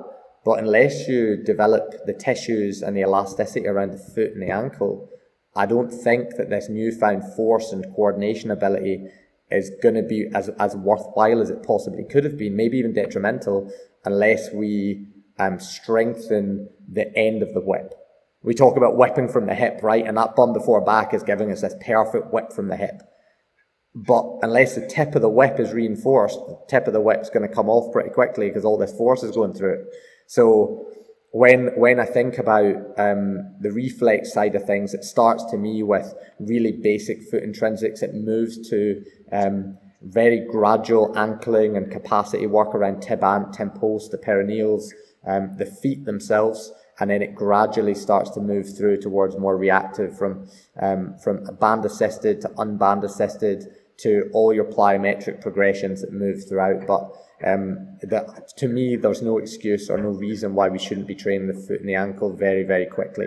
But unless you develop the tissues and the elasticity around the foot and the ankle, I don't think that this newfound force and coordination ability is going to be as, as worthwhile as it possibly could have been, maybe even detrimental, unless we um, strengthen the end of the whip. We talk about whipping from the hip, right? And that bum before back is giving us this perfect whip from the hip. But unless the tip of the whip is reinforced, the tip of the whip's going to come off pretty quickly because all this force is going through it. So when when I think about um, the reflex side of things, it starts to me with really basic foot intrinsics. It moves to um, very gradual ankling and capacity work around tib tib post, the peroneals, um, the feet themselves, and then it gradually starts to move through towards more reactive from um, from band assisted to unband assisted to all your plyometric progressions that move throughout. But um, that, to me, there's no excuse or no reason why we shouldn't be training the foot and the ankle very, very quickly.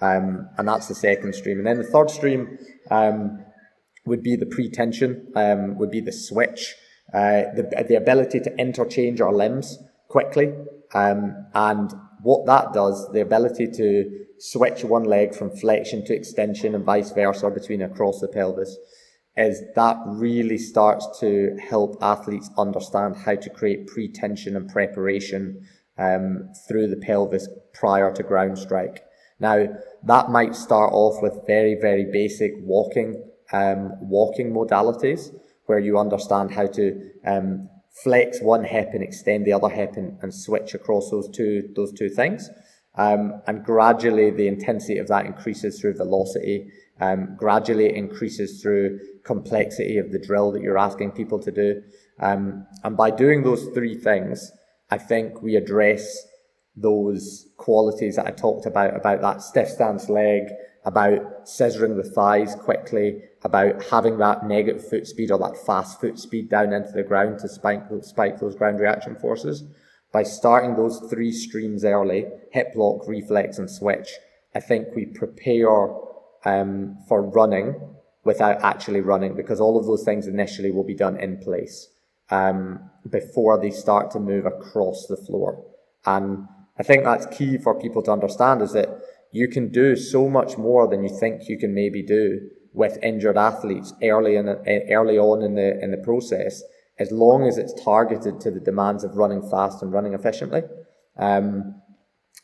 Um, and that's the second stream. And then the third stream um, would be the pre-tension, um, would be the switch, uh, the, the ability to interchange our limbs quickly. Um, and what that does, the ability to switch one leg from flexion to extension and vice versa between across the pelvis, is that really starts to help athletes understand how to create pre-tension and preparation um, through the pelvis prior to ground strike. Now, that might start off with very, very basic walking, um, walking modalities where you understand how to um, flex one hip and extend the other hip and, and switch across those two those two things. Um, and gradually the intensity of that increases through velocity. Um, gradually increases through complexity of the drill that you're asking people to do. Um, and by doing those three things, I think we address those qualities that I talked about, about that stiff stance leg, about scissoring the thighs quickly, about having that negative foot speed or that fast foot speed down into the ground to spike, spike those ground reaction forces. By starting those three streams early, hip lock, reflex, and switch, I think we prepare um, for running without actually running because all of those things initially will be done in place um, before they start to move across the floor. And I think that's key for people to understand is that you can do so much more than you think you can maybe do with injured athletes early in early on in the in the process, as long as it's targeted to the demands of running fast and running efficiently. Um,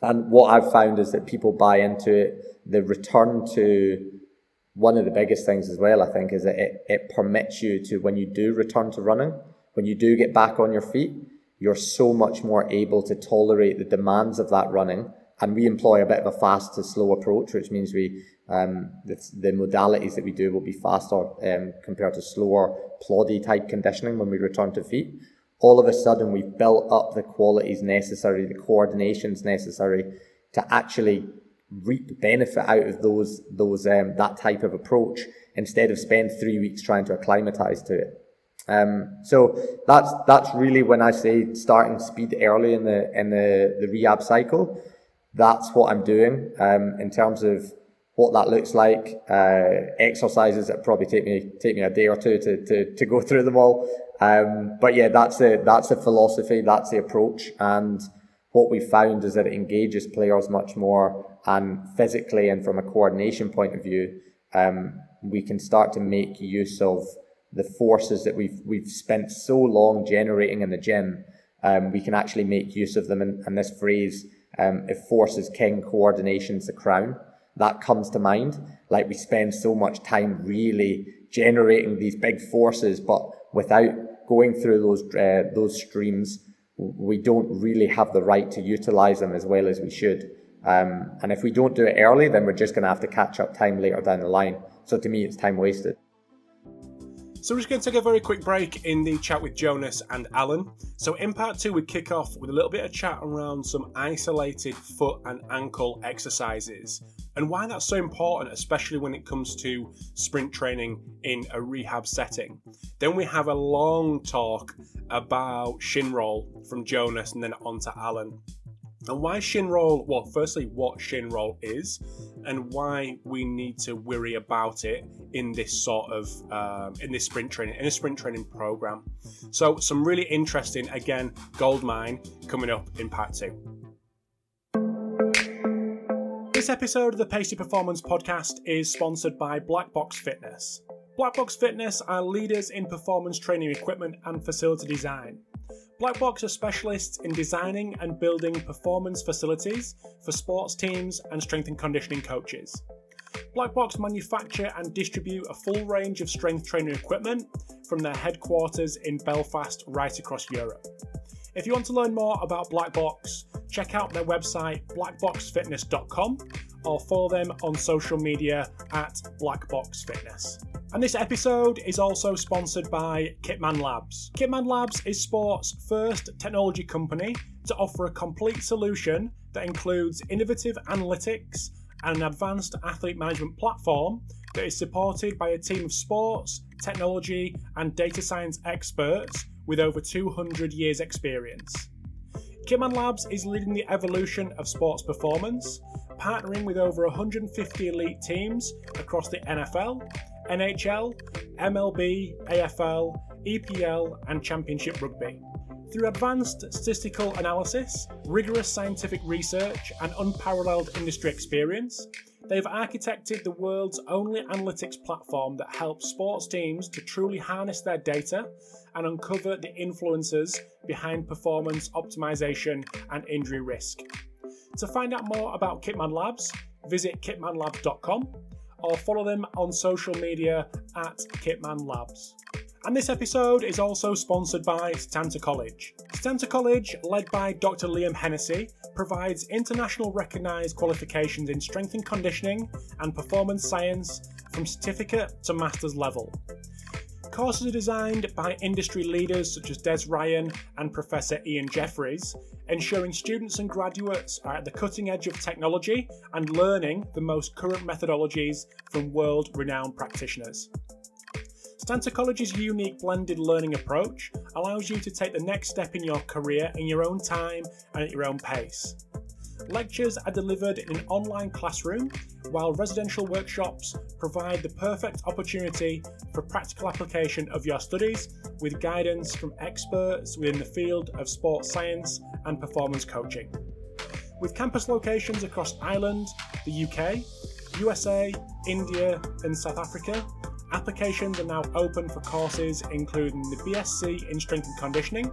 and what I've found is that people buy into it. The return to one of the biggest things as well, I think, is that it, it permits you to, when you do return to running, when you do get back on your feet, you're so much more able to tolerate the demands of that running and we employ a bit of a fast to slow approach, which means we um, the, the modalities that we do will be faster um, compared to slower ploddy type conditioning when we return to feet. All of a sudden, we've built up the qualities necessary, the coordinations necessary to actually reap benefit out of those those um, that type of approach instead of spend three weeks trying to acclimatize to it. Um, so that's that's really when I say starting speed early in the in the, the rehab cycle. That's what I'm doing um, in terms of what that looks like. Uh, exercises that probably take me take me a day or two to to, to go through them all. Um, but yeah, that's a that's a philosophy. That's the approach. And what we found is that it engages players much more, and physically and from a coordination point of view, um, we can start to make use of the forces that we've we've spent so long generating in the gym. Um, we can actually make use of them. And, and this phrase, um, "if force is king, coordination's the crown." that comes to mind. Like we spend so much time really generating these big forces, but without going through those uh, those streams, we don't really have the right to utilize them as well as we should. Um, and if we don't do it early, then we're just going to have to catch up time later down the line. So to me, it's time wasted. So we're just going to take a very quick break in the chat with Jonas and Alan. So in part two, we kick off with a little bit of chat around some isolated foot and ankle exercises and why that's so important, especially when it comes to sprint training in a rehab setting. Then we have a long talk about shin roll from Jonas and then on to Alan. And why shin roll? Well, firstly, what shin roll is, and why we need to worry about it in this sort of um, in this sprint training in a sprint training program. So, some really interesting again gold mine coming up in part two. This episode of the Pacey Performance Podcast is sponsored by Black Box Fitness. Black Box Fitness are leaders in performance training equipment and facility design. Black Box are specialists in designing and building performance facilities for sports teams and strength and conditioning coaches. Black Box manufacture and distribute a full range of strength training equipment from their headquarters in Belfast right across Europe. If you want to learn more about Black Box, check out their website blackboxfitness.com or follow them on social media at blackboxfitness. And this episode is also sponsored by Kitman Labs. Kitman Labs is sport's first technology company to offer a complete solution that includes innovative analytics and an advanced athlete management platform that is supported by a team of sports, technology, and data science experts with over 200 years' experience. Kitman Labs is leading the evolution of sports performance, partnering with over 150 elite teams across the NFL, NHL, MLB, AFL, EPL, and Championship Rugby. Through advanced statistical analysis, rigorous scientific research, and unparalleled industry experience, They've architected the world's only analytics platform that helps sports teams to truly harness their data and uncover the influences behind performance optimization and injury risk. To find out more about Kitman Labs, visit kitmanlabs.com or follow them on social media at Kitman Labs. And this episode is also sponsored by Setanta College. Setanta College, led by Dr. Liam Hennessy, provides international recognised qualifications in strength and conditioning and performance science from certificate to master's level. Courses are designed by industry leaders such as Des Ryan and Professor Ian Jeffreys, ensuring students and graduates are at the cutting edge of technology and learning the most current methodologies from world renowned practitioners. Setanta College's unique blended learning approach allows you to take the next step in your career in your own time and at your own pace. Lectures are delivered in an online classroom, while residential workshops provide the perfect opportunity for practical application of your studies with guidance from experts within the field of sports science and performance coaching. With campus locations across Ireland, the UK, USA, India, and South Africa, Applications are now open for courses including the BSc in Strength and Conditioning,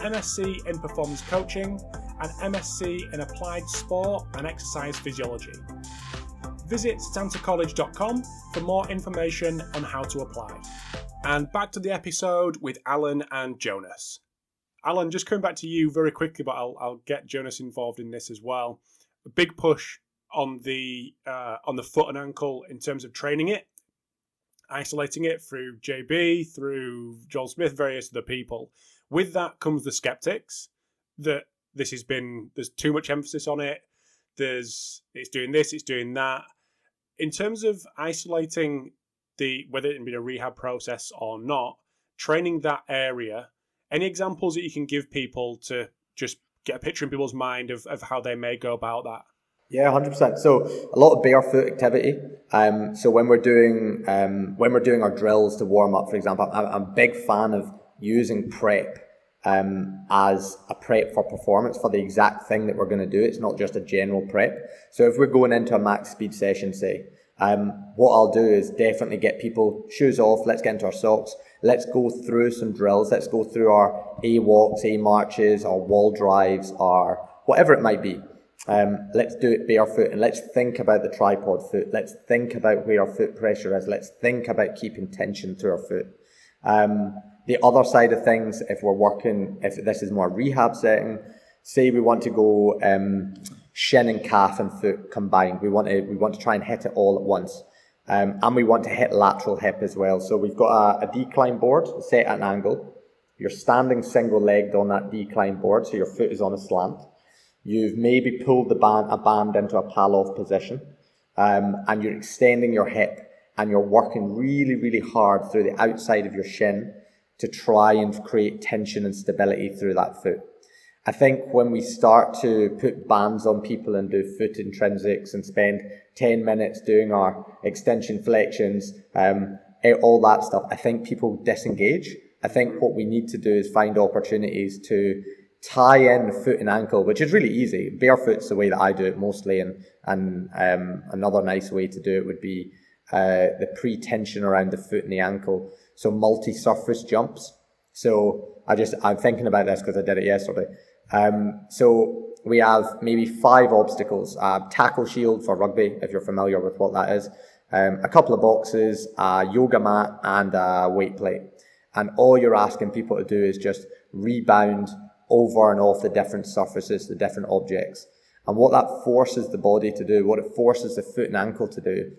MSc in Performance Coaching, and MSc in Applied Sport and Exercise Physiology. Visit setantacollege.com for more information on how to apply. And back to the episode with Alan and Jonas. Alan, just coming back to you very quickly, but I'll, I'll get Jonas involved in this as well. a big push on the uh, on the foot and ankle in terms of training it, isolating it through JB, through Joel Smith, various other people. With that comes the skeptics that this has been there's too much emphasis on it. There's it's doing this, it's doing that. In terms of isolating the whether it be a rehab process or not, training that area. Any examples that you can give people to just get a picture in people's mind of, of how they may go about that? Yeah, hundred percent. So a lot of barefoot activity. Um, so when we're doing um, when we're doing our drills to warm up, for example, I'm, I'm a big fan of using prep um, as a prep for performance for the exact thing that we're going to do. It's not just a general prep. So if we're going into a max speed session, say, um, what I'll do is definitely get people shoes off. Let's get into our socks. Let's go through some drills. Let's go through our A walks, A marches, our wall drives, our whatever it might be. Um, let's do it barefoot and let's think about the tripod foot. Let's think about where our foot pressure is. Let's think about keeping tension through our foot. Um, the other side of things, if we're working, if this is more rehab setting, say we want to go um, shin and calf and foot combined. We want to we want to try and hit it all at once. Um, and we want to hit lateral hip as well. So we've got a, a decline board set at an angle. You're standing single legged on that decline board, so your foot is on a slant. You've maybe pulled the band, a band into a Pallof position, um, and you're extending your hip, and you're working really, really hard through the outside of your shin to try and create tension and stability through that foot. I think when we start to put bands on people and do foot intrinsics and spend 10 minutes doing our extension flexions, um, all that stuff, I think people disengage. I think what we need to do is find opportunities to tie in foot and ankle, which is really easy. Barefoot's the way that I do it mostly, and and um, another nice way to do it would be uh, the pre-tension around the foot and the ankle. So multi-surface jumps. So I just I'm thinking about this because I did it yesterday. Um, so we have maybe five obstacles. Uh, tackle shield for rugby, if you're familiar with what that is. Um, a couple of boxes, a yoga mat, and a weight plate. And all you're asking people to do is just rebound over and off the different surfaces, the different objects. And what that forces the body to do, what it forces the foot and ankle to do,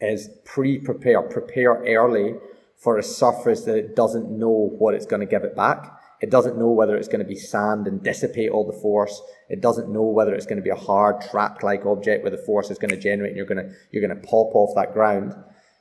is pre-prepare, prepare early for a surface that doesn't know what it's going to give it back. It doesn't know whether it's going to be sand and dissipate all the force. It doesn't know whether it's going to be a hard track-like object where the force is going to generate and you're going to, you're going to pop off that ground.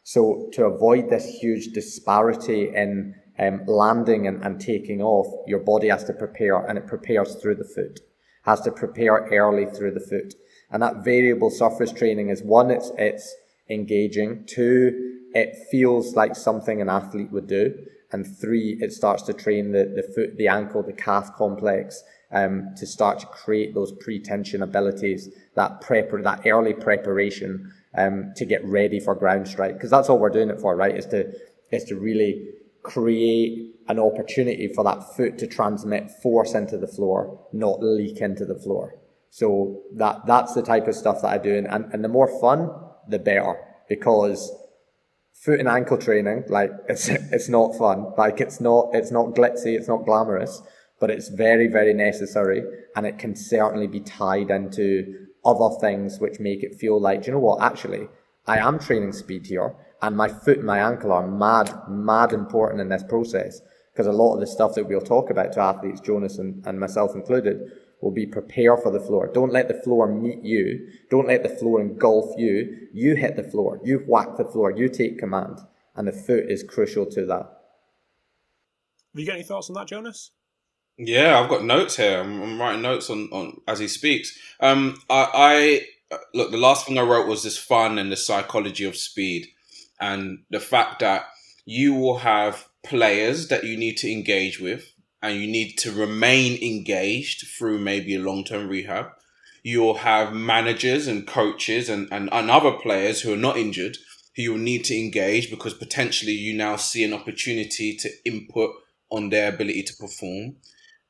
So to avoid this huge disparity in um, landing and, and taking off, your body has to prepare and it prepares through the foot, has to prepare early through the foot. And that variable surface training is one, it's, it's engaging. Two, it feels like something an athlete would do and three, it starts to train the, the foot, the ankle, the calf complex um, to start to create those pre-tension abilities, that prep, that early preparation um, to get ready for ground strike. Because that's all we're doing it for, right? Is to is to really create an opportunity for that foot to transmit force into the floor, not leak into the floor. So that that's the type of stuff that I do, and, and, and the more fun, the better, because foot and ankle training, like it's it's not fun. Like it's not it's not glitzy, it's not glamorous, but it's very very necessary, and it can certainly be tied into other things which make it feel like, you know what? Actually, I am training speed here, and my foot and my ankle are mad mad important in this process because a lot of the stuff that we'll talk about to athletes, Jonas and, and myself included, will be prepare for the floor. Don't let the floor meet you. Don't let the floor engulf you. You hit the floor. You whack the floor. You take command. And the foot is crucial to that. Have you got any thoughts on that, Jonas? Yeah, I've got notes here. I'm, I'm writing notes on, on as he speaks. Um, I, I look. The last thing I wrote was this fun and the psychology of speed, and the fact that you will have players that you need to engage with and you need to remain engaged through maybe a long term rehab. You'll have managers and coaches and, and, and other players who are not injured who you'll need to engage because potentially you now see an opportunity to input on their ability to perform.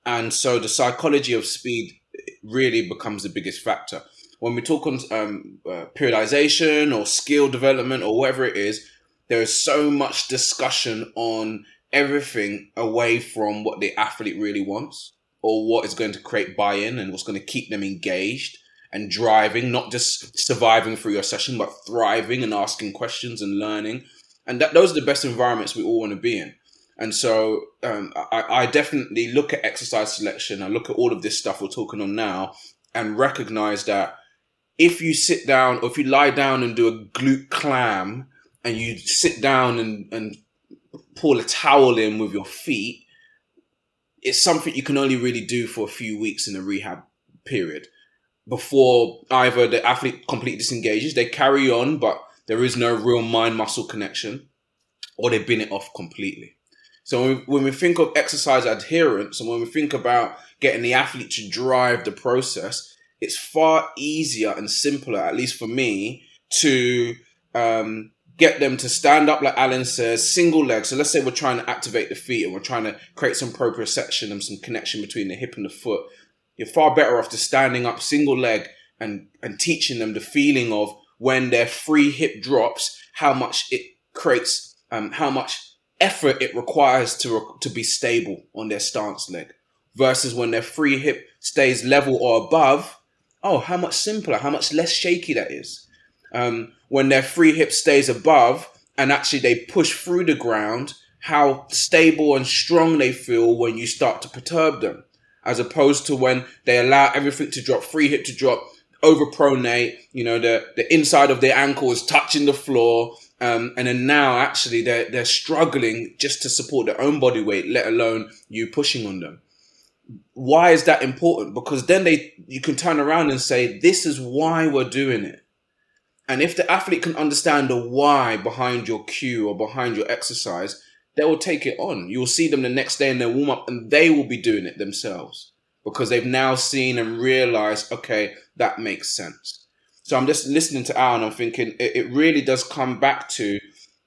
And so the psychology of speed really becomes the biggest factor. When we talk on um, uh, periodization or skill development or whatever it is, there is so much discussion on everything away from what the athlete really wants or what is going to create buy-in and what's going to keep them engaged and driving, not just surviving through your session, but thriving and asking questions and learning. And that those are the best environments we all want to be in. And so um, I, I definitely look at exercise selection. I look at all of this stuff we're talking on now and recognize that if you sit down or if you lie down and do a glute clam and you sit down and, and pull a towel in with your feet, it's something you can only really do for a few weeks in a rehab period before either the athlete completely disengages, they carry on, but there is no real mind muscle connection, or they bin it off completely. So when we, when we think of exercise adherence and when we think about getting the athlete to drive the process, it's far easier and simpler, at least for me, to um, get them to stand up, like Alan says, single leg. So let's say we're trying to activate the feet and we're trying to create some proprioception and some connection between the hip and the foot. You're far better off just standing up single leg and, and teaching them the feeling of when their free hip drops, how much it creates, um, how much effort it requires to, to be stable on their stance leg versus when their free hip stays level or above. Oh, how much simpler, how much less shaky that is um, when their free hip stays above and actually they push through the ground, how stable and strong they feel when you start to perturb them, as opposed to when they allow everything to drop, free hip to drop, overpronate, you know, the, the inside of their ankle is touching the floor. Um, and then now actually they're, they're struggling just to support their own body weight, let alone you pushing on them. Why is that important? Because then they, you can turn around and say, this is why we're doing it and if the athlete can understand the why behind your cue or behind your exercise, they will take it on. You'll see them the next day in their warm up and they will be doing it themselves because they've now seen and realized, okay, that makes sense. So I'm just listening to Al and I'm thinking it, it really does come back to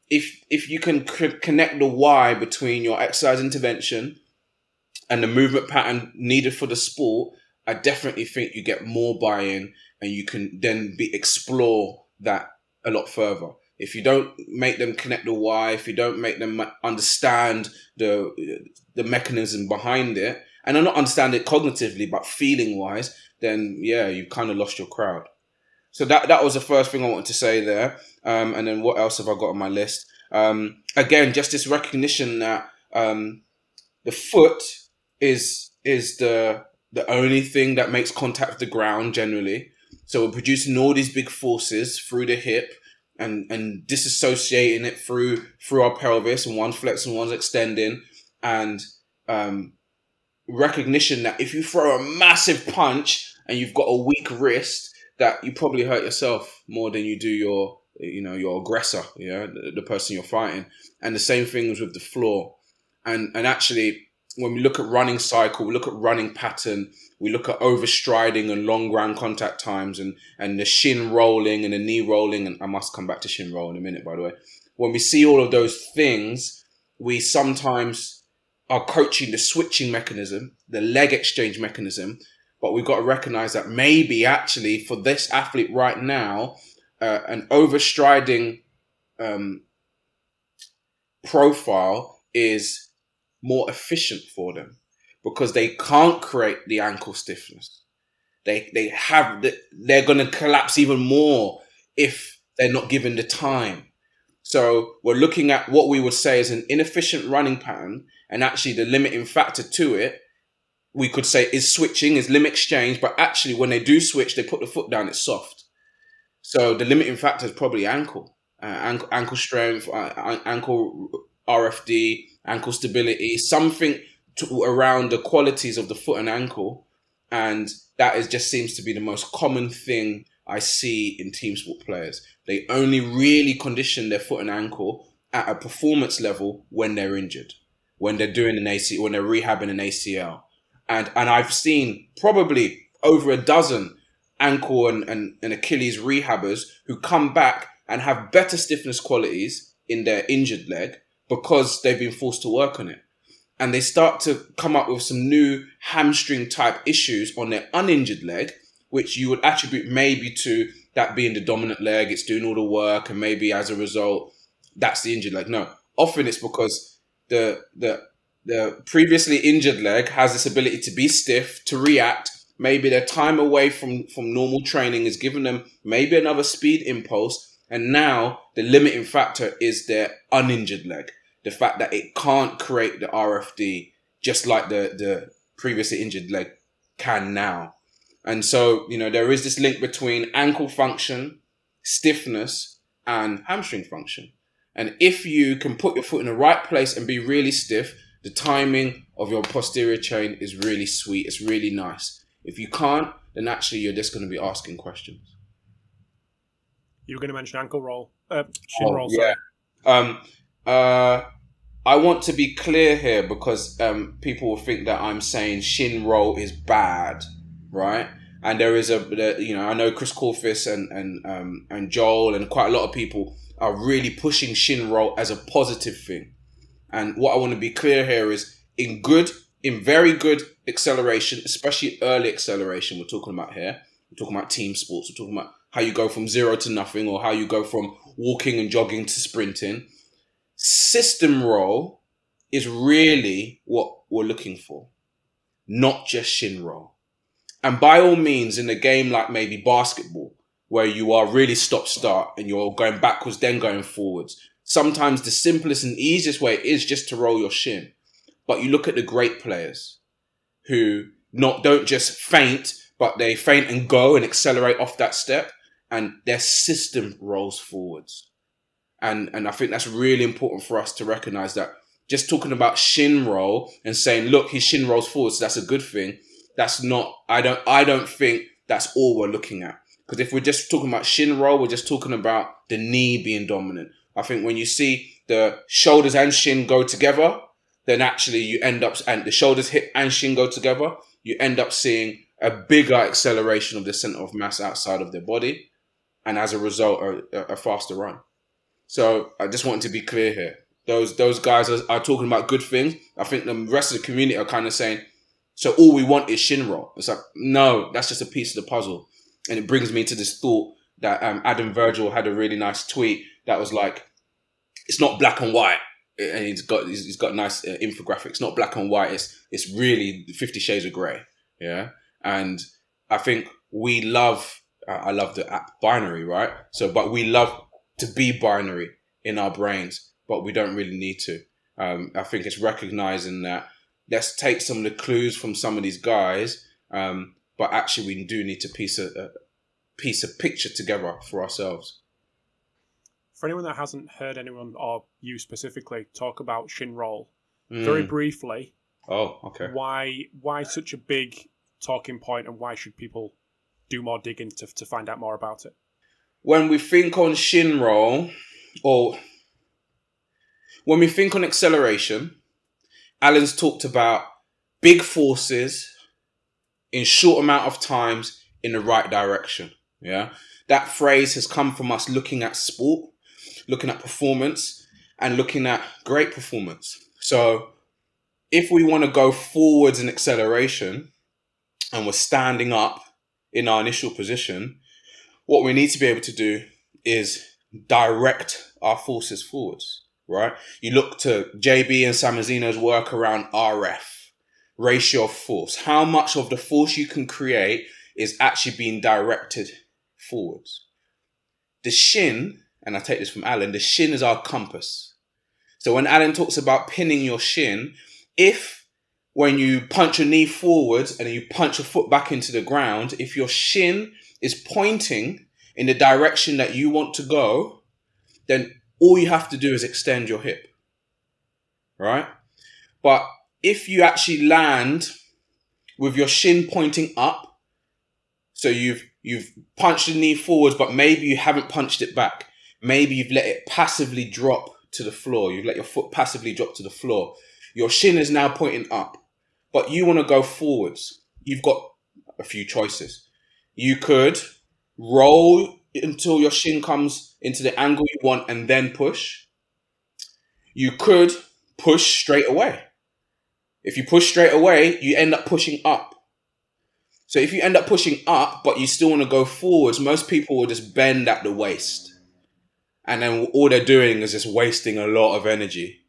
if if you can c- connect the why between your exercise intervention and the movement pattern needed for the sport, I definitely think you get more buy-in and you can then be explore that a lot further. If you don't make them connect the why, if you don't make them understand the the mechanism behind it, and not understand it cognitively but feeling wise, then yeah, you've kind of lost your crowd. So that that was the first thing I wanted to say there. Um, and then what else have I got on my list? Um, again, just this recognition that um, the foot is is the the only thing that makes contact with the ground generally. So we're producing all these big forces through the hip and, and disassociating it through through our pelvis and one flexing, one's extending and um, recognition that if you throw a massive punch and you've got a weak wrist, that you probably hurt yourself more than you do your you know your aggressor, yeah, the, the person you're fighting. And the same things with the floor. And and actually when we look at running cycle, we look at running pattern, we look at overstriding and long ground contact times and, and the shin rolling and the knee rolling. And I must come back to shin roll in a minute, by the way. When we see all of those things, we sometimes are coaching the switching mechanism, the leg exchange mechanism. But we've got to recognize that maybe actually for this athlete right now, uh, an overstriding um, profile is more efficient for them because they can't create the ankle stiffness. They they have the, they're going to collapse even more if they're not given the time. So we're looking at what we would say is an inefficient running pattern, and actually the limiting factor to it, we could say is switching, is limb exchange. But actually, when they do switch, they put the foot down. It's soft. So the limiting factor is probably ankle, uh, ankle, ankle strength, uh, ankle RFD, ankle stability, something to, around the qualities of the foot and ankle. And that is just seems to be the most common thing I see in team sport players. They only really condition their foot and ankle at a performance level when they're injured, when they're doing an AC, when they're rehabbing an ACL. And and I've seen probably over a dozen ankle and, and, and Achilles rehabbers who come back and have better stiffness qualities in their injured leg because they've been forced to work on it. And they start to come up with some new hamstring type issues on their uninjured leg, which you would attribute maybe to that being the dominant leg, it's doing all the work, and maybe as a result, that's the injured leg. No, often it's because the the the previously injured leg has this ability to be stiff, to react, maybe their time away from from normal training is giving them maybe another speed impulse, and now the limiting factor is their uninjured leg, the fact that it can't create the RFD just like the the previously injured leg can now. And so, you know, there is this link between ankle function, stiffness, and hamstring function. And if you can put your foot in the right place and be really stiff, the timing of your posterior chain is really sweet. It's really nice. If you can't, then actually you're just going to be asking questions. You were going to mention ankle roll, uh, shin oh, roll. Yeah. Um, uh, I want to be clear here because um, people will think that I'm saying shin roll is bad, right? And there is a, you know, I know Chris Korfist and and um, and Joel and quite a lot of people are really pushing shin roll as a positive thing. And what I want to be clear here is in good, in very good acceleration, especially early acceleration, we're talking about here. We're talking about team sports. We're talking about how you go from zero to nothing or how you go from walking and jogging to sprinting. System roll is really what we're looking for, not just shin roll. And by all means, in a game like maybe basketball, where you are really stop start and you're going backwards, then going forwards, sometimes the simplest and easiest way is just to roll your shin. But you look at the great players who not don't just feint, but they feint and go and accelerate off that step, and their system rolls forwards. And and I think that's really important for us to recognize that just talking about shin roll and saying, look, his shin rolls forwards, that's a good thing. That's not I don't I don't think that's all we're looking at. Because if we're just talking about shin roll, we're just talking about the knee being dominant. I think when you see the shoulders and shin go together, then actually you end up and the shoulders, hip, and shin go together, you end up seeing a bigger acceleration of the center of mass outside of their body, and as a result, a, a faster run. So I just wanted to be clear here. Those those guys are, are, talking about good things. I think the rest of the community are kind of saying, so all we want is shin roll. It's like no, that's just a piece of the puzzle. And it brings me to this thought that um, Adam Virgile had a really nice tweet that was like, it's not black and white and he's got he's got nice uh, infographics. Not black and white. It's it's really Fifty Shades of Grey. Yeah, and I think we love. I love the app binary, right? So, but we love to be binary in our brains, but we don't really need to. Um, I think it's recognizing that let's take some of the clues from some of these guys, um, but actually we do need to piece a, a piece a picture together for ourselves for anyone that hasn't heard anyone or you specifically talk about shin roll, mm. very briefly. Oh, okay. Why why such a big talking point, and why should people do more digging to to find out more about it? When we think on shin roll, or when we think on acceleration, Alan's talked about big forces in short amount of times in the right direction. Yeah. That phrase has come from us looking at sport looking at performance and looking at great performance. So if we want to go forwards in acceleration and we're standing up in our initial position, what we need to be able to do is direct our forces forwards, right? You look to JB and Samozino's work around RF, ratio of force. How much of the force you can create is actually being directed forwards. The shin and I take this from Alan, the shin is our compass. So when Alan talks about pinning your shin, if when you punch your knee forward and you punch your foot back into the ground, if your shin is pointing in the direction that you want to go, then all you have to do is extend your hip. Right? But if you actually land with your shin pointing up, so you've you've punched the knee forwards, but maybe you haven't punched it back maybe you've let it passively drop to the floor. You've let your foot passively drop to the floor. Your shin is now pointing up, but you want to go forwards. You've got a few choices. You could roll until your shin comes into the angle you want and then push. You could push straight away. If you push straight away, you end up pushing up. So if you end up pushing up, but you still want to go forwards, most people will just bend at the waist and then all they're doing is just wasting a lot of energy.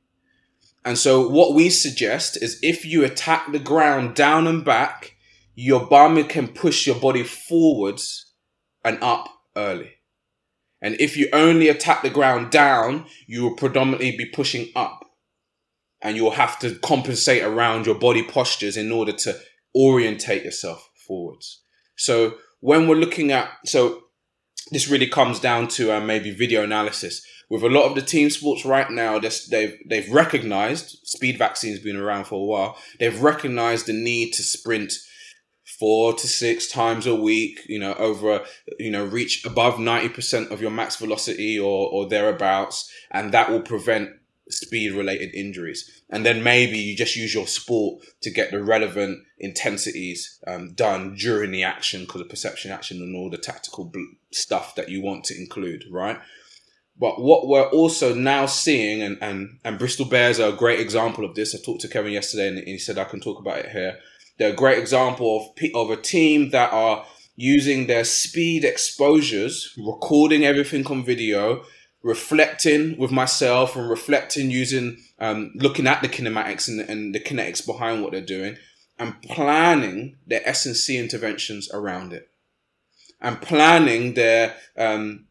And so what we suggest is if you attack the ground down and back, your bum can push your body forwards and up early. And if you only attack the ground down, you will predominantly be pushing up. And you'll have to compensate around your body postures in order to orientate yourself forwards. So when we're looking at, so this really comes down to uh, maybe video analysis. With a lot of the team sports right now, they've they've recognized speed vaccines been around for a while. They've recognized the need to sprint four to six times a week, you know, over, you know, reach above 90% of your max velocity or, or thereabouts. And that will prevent speed related injuries. And then maybe you just use your sport to get the relevant intensities um, done during the action because of perception action and all the tactical bl- stuff that you want to include, right? But what we're also now seeing, and, and, and Bristol Bears are a great example of this. I talked to Kevin yesterday and he said I can talk about it here they're a great example of, of a team that are using their speed exposures, recording everything on video, reflecting with myself and reflecting using, um, looking at the kinematics and, and the kinetics behind what they're doing and planning their S&C interventions around it. And planning their, um,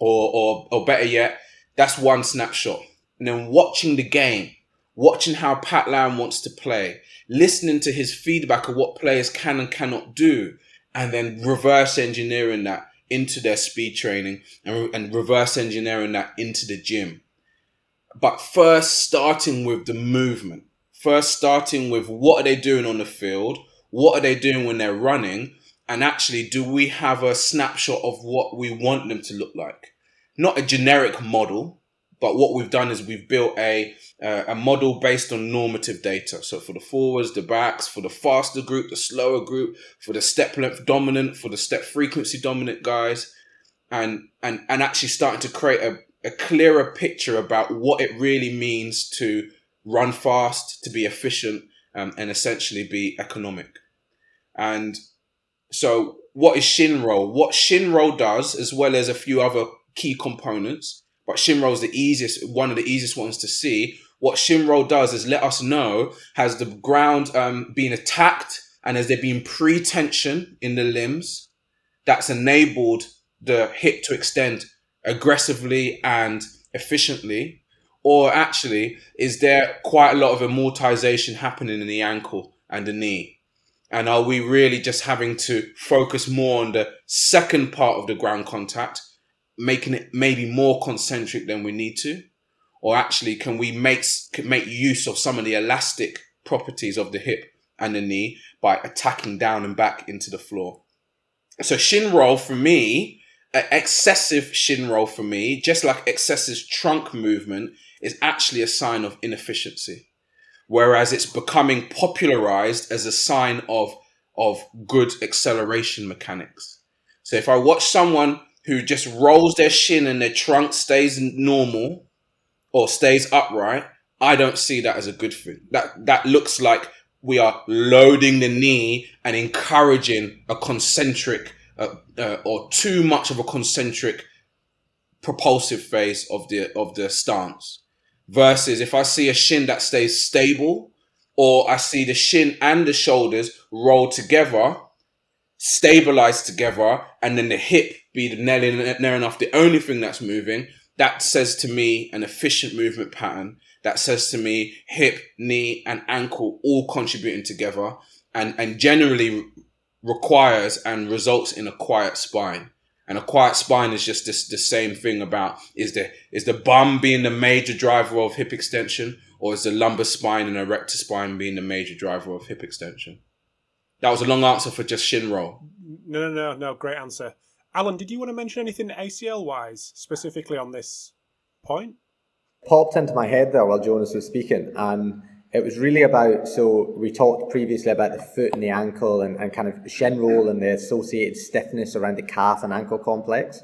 or, or, or better yet, that's one snapshot. And then watching the game, watching how Pat Lam wants to play, listening to his feedback of what players can and cannot do, and then reverse engineering that into their speed training and, and reverse engineering that into the gym. But first, starting with the movement. First, starting with what are they doing on the field? What are they doing when they're running? And actually, do we have a snapshot of what we want them to look like? Not a generic model, but what we've done is we've built a uh, a model based on normative data. So for the forwards, the backs, for the faster group, the slower group, for the step length dominant, for the step frequency dominant guys, and and and actually starting to create a, a clearer picture about what it really means to run fast, to be efficient, um, and essentially be economic. And so, what is shin roll? What Shin roll does, as well as a few other key components, but shin roll is the easiest, one of the easiest ones to see. What Shin roll does is let us know has the ground um, been attacked and has there been pre-tension in the limbs that's enabled the hip to extend aggressively and efficiently, or actually is there quite a lot of amortization happening in the ankle and the knee? And are we really just having to focus more on the second part of the ground contact making it maybe more concentric than we need to? Or actually, can we make, make use of some of the elastic properties of the hip and the knee by attacking down and back into the floor? So shin roll for me, excessive shin roll for me, just like excessive trunk movement, is actually a sign of inefficiency. Whereas it's becoming popularized as a sign of, of good acceleration mechanics. So if I watch someone who just rolls their shin and their trunk stays normal or stays upright, I don't see that as a good thing. That that looks like we are loading the knee and encouraging a concentric uh, uh, or too much of a concentric propulsive phase of the of the stance. Versus if I see a shin that stays stable, or I see the shin and the shoulders roll together, stabilize together, and then the hip be the nearly near enough the only thing that's moving, that says to me an efficient movement pattern. That says to me hip, knee, and ankle all contributing together, and and generally requires and results in a quiet spine. And a quiet spine is just this the same thing about is the is the bum being the major driver of hip extension, or is the lumbar spine and erector spine being the major driver of hip extension? That was a long answer for just shin roll. No, no, no, no. Great answer. Alan, did you want to mention anything ACL wise, specifically on this point? Popped into my head there while Jonas was speaking, and it was really about. So, we talked previously about the foot and the ankle and, and kind of shin roll and the associated stiffness around the calf and ankle complex.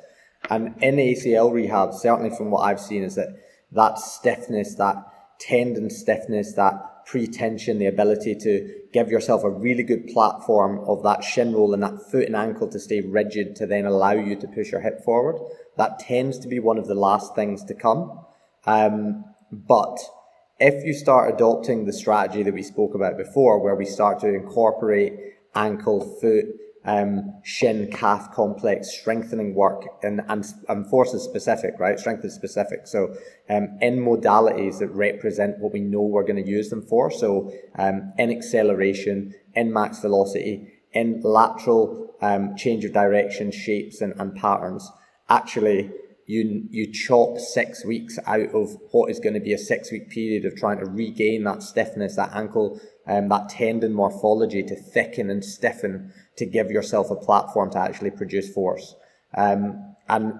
And in ACL rehab, certainly from what I've seen, is that that stiffness, that tendon stiffness, that pre-tension, the ability to give yourself a really good platform of that shin roll and that foot and ankle to stay rigid to then allow you to push your hip forward. That tends to be one of the last things to come. Um, but if you start adopting the strategy that we spoke about before, where we start to incorporate ankle, foot, um, shin, calf complex, strengthening work, and, and, and force is specific, right? Strength is specific. So, um, in modalities that represent what we know we're going to use them for. So, um, in acceleration, in max velocity, in lateral um, change of direction, shapes, and, and patterns, actually, you you chop six weeks out of what is going to be a six week period of trying to regain that stiffness, that ankle, um, that tendon morphology to thicken and stiffen to give yourself a platform to actually produce force. Um, and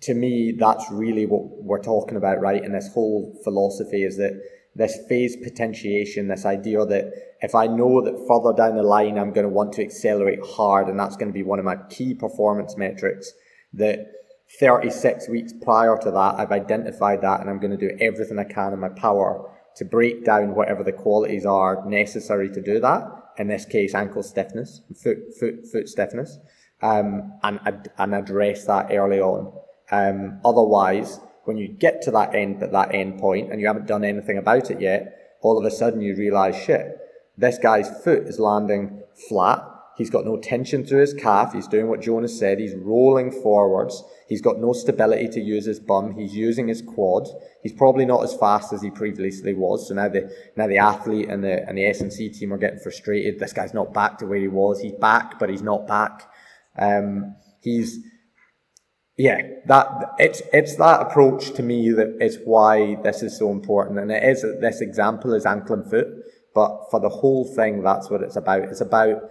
to me, that's really what we're talking about, right? And this whole philosophy is that this phase potentiation, this idea that if I know that further down the line I'm going to want to accelerate hard, and that's going to be one of my key performance metrics, that 36 weeks prior to that, I've identified that and I'm going to do everything I can in my power to break down whatever the qualities are necessary to do that. In this case, ankle stiffness, foot, foot, foot stiffness, um, and, and address that early on. Um, otherwise, when you get to that end, at that end point, and you haven't done anything about it yet, all of a sudden you realize, shit, this guy's foot is landing flat He's got no tension through his calf. He's doing what Jonas said. He's rolling forwards. He's got no stability to use his bum. He's using his quad. He's probably not as fast as he previously was. So now the now the athlete and the and the S&C team are getting frustrated. This guy's not back to where he was. He's back, but he's not back. Um, he's yeah, that it's it's that approach to me that is why this is so important, and it is this example is ankle and foot, but for the whole thing, that's what it's about. It's about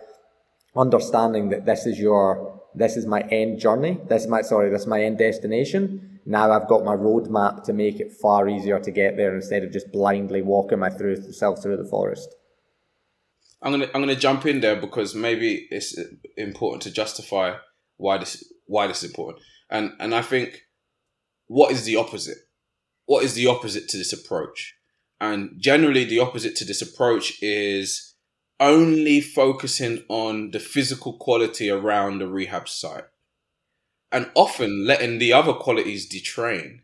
understanding that this is your this is my end journey. This is my sorry, this is my end destination. Now I've got my roadmap to make it far easier to get there instead of just blindly walking myself through the forest. I'm gonna I'm gonna jump in there because maybe it's important to justify why this why this is important. And and I think what is the opposite? What is the opposite to this approach? And generally the opposite to this approach is only focusing on the physical quality around the rehab site and often letting the other qualities detrain.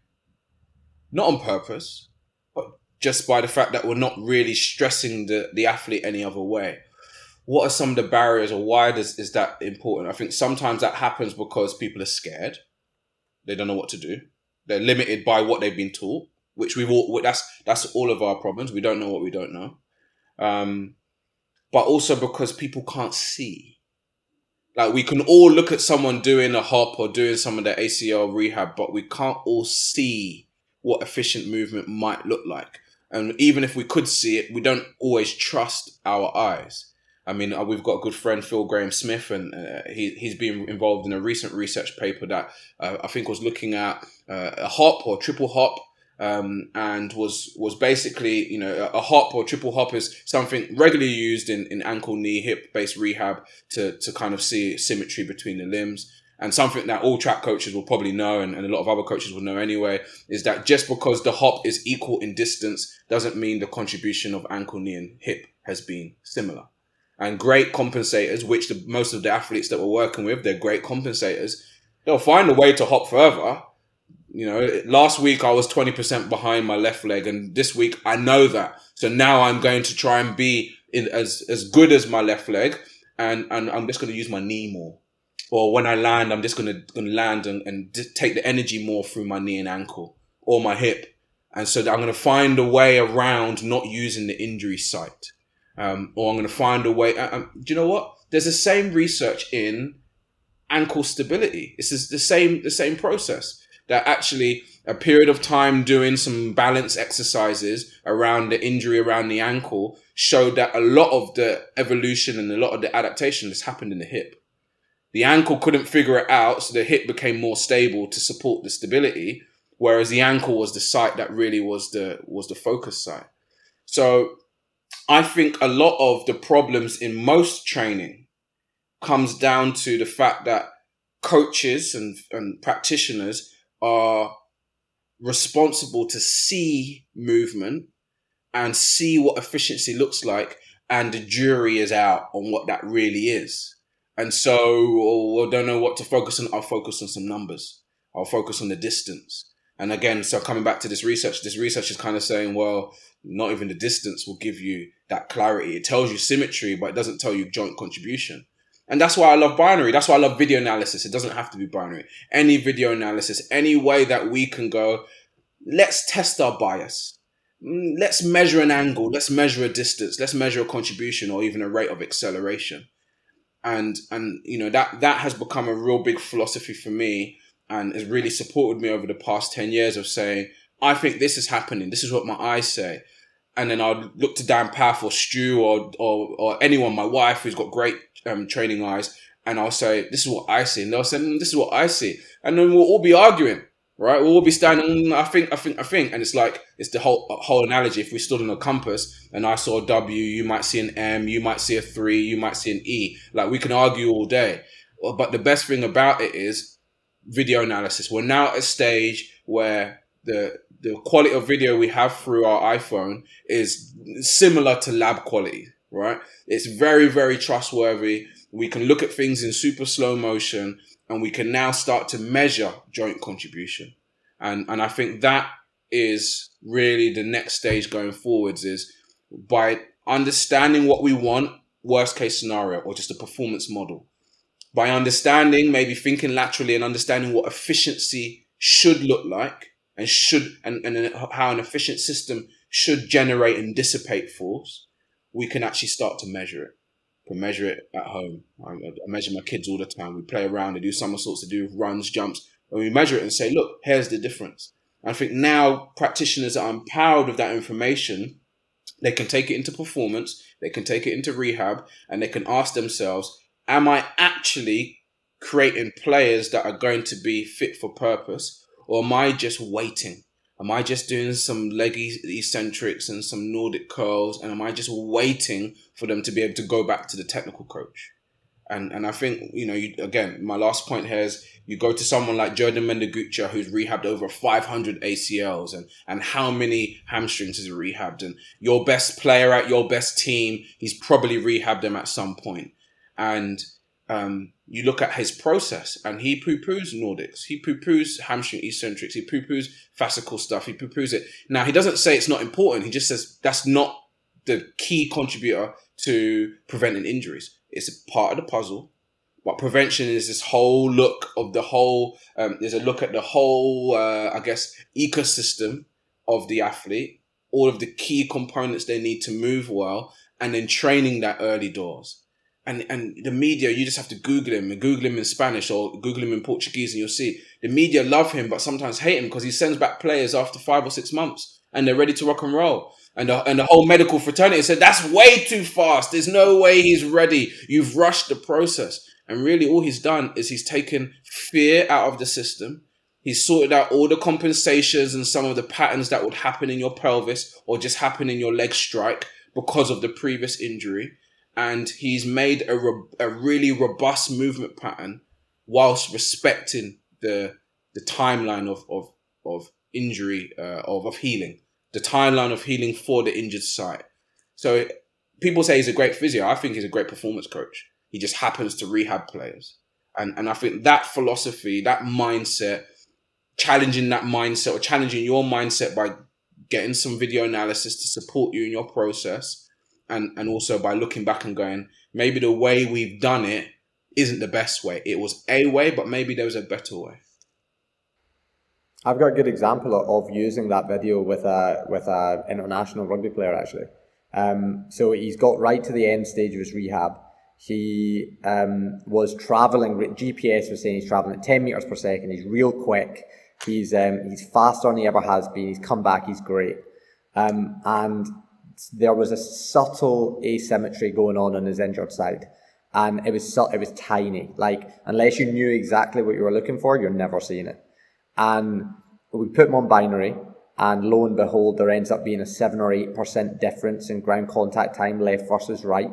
Not on purpose, but just by the fact that we're not really stressing the, the athlete any other way. What are some of the barriers or why does, is that important? I think sometimes that happens because people are scared. They don't know what to do. They're limited by what they've been taught, which we've all, that's, that's all of our problems. We don't know what we don't know. Um, but also because people can't see. Like we can all look at someone doing a hop or doing some of the ACL rehab, but we can't all see what efficient movement might look like. And even if we could see it, we don't always trust our eyes. I mean, uh, we've got a good friend, Phil Graham Smith, and uh, he, he's been involved in a recent research paper that uh, I think was looking at uh, a hop or triple hop um, and was was basically you know a hop or triple hop is something regularly used in, in ankle knee hip based rehab to to kind of see symmetry between the limbs. And something that all track coaches will probably know and, and a lot of other coaches will know anyway is that just because the hop is equal in distance doesn't mean the contribution of ankle knee and hip has been similar. And great compensators which the, most of the athletes that we're working with they're great compensators they'll find a way to hop further you know, last week I was 20% behind my left leg and this week I know that. So now I'm going to try and be in as, as good as my left leg and, and I'm just going to use my knee more. Or when I land, I'm just going to, going to land and, and take the energy more through my knee and ankle or my hip. And so I'm going to find a way around not using the injury site. Um, or I'm going to find a way. Um, do you know what? There's the same research in ankle stability. It's the same, the same process that actually a period of time doing some balance exercises around the injury around the ankle showed that a lot of the evolution and a lot of the adaptation has happened in the hip. The ankle couldn't figure it out, so the hip became more stable to support the stability, whereas the ankle was the site that really was the was the focus site. So I think a lot of the problems in most training comes down to the fact that coaches and, and practitioners are responsible to see movement and see what efficiency looks like, and the jury is out on what that really is. And so, I don't know what to focus on. I'll focus on some numbers. I'll focus on the distance. And again, so coming back to this research, this research is kind of saying, well, not even the distance will give you that clarity. It tells you symmetry, but it doesn't tell you joint contribution. And that's why I love binary. That's why I love video analysis. It doesn't have to be binary. Any video analysis, any way that we can go, let's test our bias. Mm, let's measure an angle. Let's measure a distance. Let's measure a contribution or even a rate of acceleration. And and you know that that has become a real big philosophy for me and has really supported me over the past 10 years of saying, I think this is happening. This is what my eyes say. And then I'd look to Dan Pfaff or Stu or, or, or anyone, my wife who's got great um, training eyes, and I'll say, This is what I see. And they'll say, mm, This is what I see. And then we'll all be arguing, right? We'll all be standing, mm, I think, I think, I think. And it's like, it's the whole whole analogy. If we stood on a compass and I saw a W, you might see an M, you might see a three, you might see an E. Like we can argue all day. But the best thing about it is video analysis. We're now at a stage where the the quality of video we have through our iPhone is similar to lab quality, right? It's very, very trustworthy. We can look at things in super slow motion and we can now start to measure joint contribution. And, and I think that is really the next stage going forwards is by understanding what we want, worst case scenario, or just a performance model. By understanding, maybe thinking laterally and understanding what efficiency should look like, and should and, and how an efficient system should generate and dissipate force, we can actually start to measure it. We measure it at home. I, I measure my kids all the time. We play around, they do somersaults, they do runs, jumps, and we measure it and say, look, here's the difference. I think now practitioners are empowered with that information. They can take it into performance, they can take it into rehab, and they can ask themselves, am I actually creating players that are going to be fit for purpose? Or am I just waiting? Am I just doing some leg eccentrics and some Nordic curls? And am I just waiting for them to be able to go back to the technical coach? And and I think, you know, you, again, my last point here is you go to someone like Jurdan Mendiguchia, who's rehabbed over 500 ACLs and, and how many hamstrings has he rehabbed? And your best player at your best team, he's probably rehabbed them at some point. And um, you look at his process and he poo poos Nordics, he poo poos hamstring eccentrics, he poo poos fascicle stuff, he poo poos it. Now, he doesn't say it's not important, he just says that's not the key contributor to preventing injuries. It's a part of the puzzle. But prevention is this whole look of the whole, um, there's a look at the whole, uh, I guess, ecosystem of the athlete, all of the key components they need to move well, and then training that early doors and and the media, you just have to Google him and Google him in Spanish or Google him in Portuguese, and you'll see the media love him, but sometimes hate him because he sends back players after five or six months and they're ready to rock and roll. And the, and the whole medical fraternity said that's way too fast. There's no way he's ready. You've rushed the process. And really, all he's done is he's taken fear out of the system. He's sorted out all the compensations and some of the patterns that would happen in your pelvis or just happen in your leg strike because of the previous injury and he's made a, a really robust movement pattern whilst respecting the the timeline of of, of injury uh, of, of healing the timeline of healing for the injured site so people say he's a great physio. I think he's a great performance coach. He just happens to rehab players. And and i think that philosophy that mindset challenging that mindset or challenging your mindset by getting some video analysis to support you in your process and and also by looking back and going maybe the way we've done it isn't the best way. It was a way but maybe there was a better way. I've got a good example of using that video with a with a international rugby player actually. Um, so he's got right to the end stage of his rehab. He um, was traveling gps was saying he's traveling at 10 meters per second. He's real quick. He's um, he's faster than he ever has been. He's come back. He's great. Um, and there was a subtle asymmetry going on on his injured side. And it was it was tiny. Like unless you knew exactly what you were looking for, you're never seeing it. And we put him on binary, and lo and behold, there ends up being a seven or eight percent difference in ground contact time, left versus right.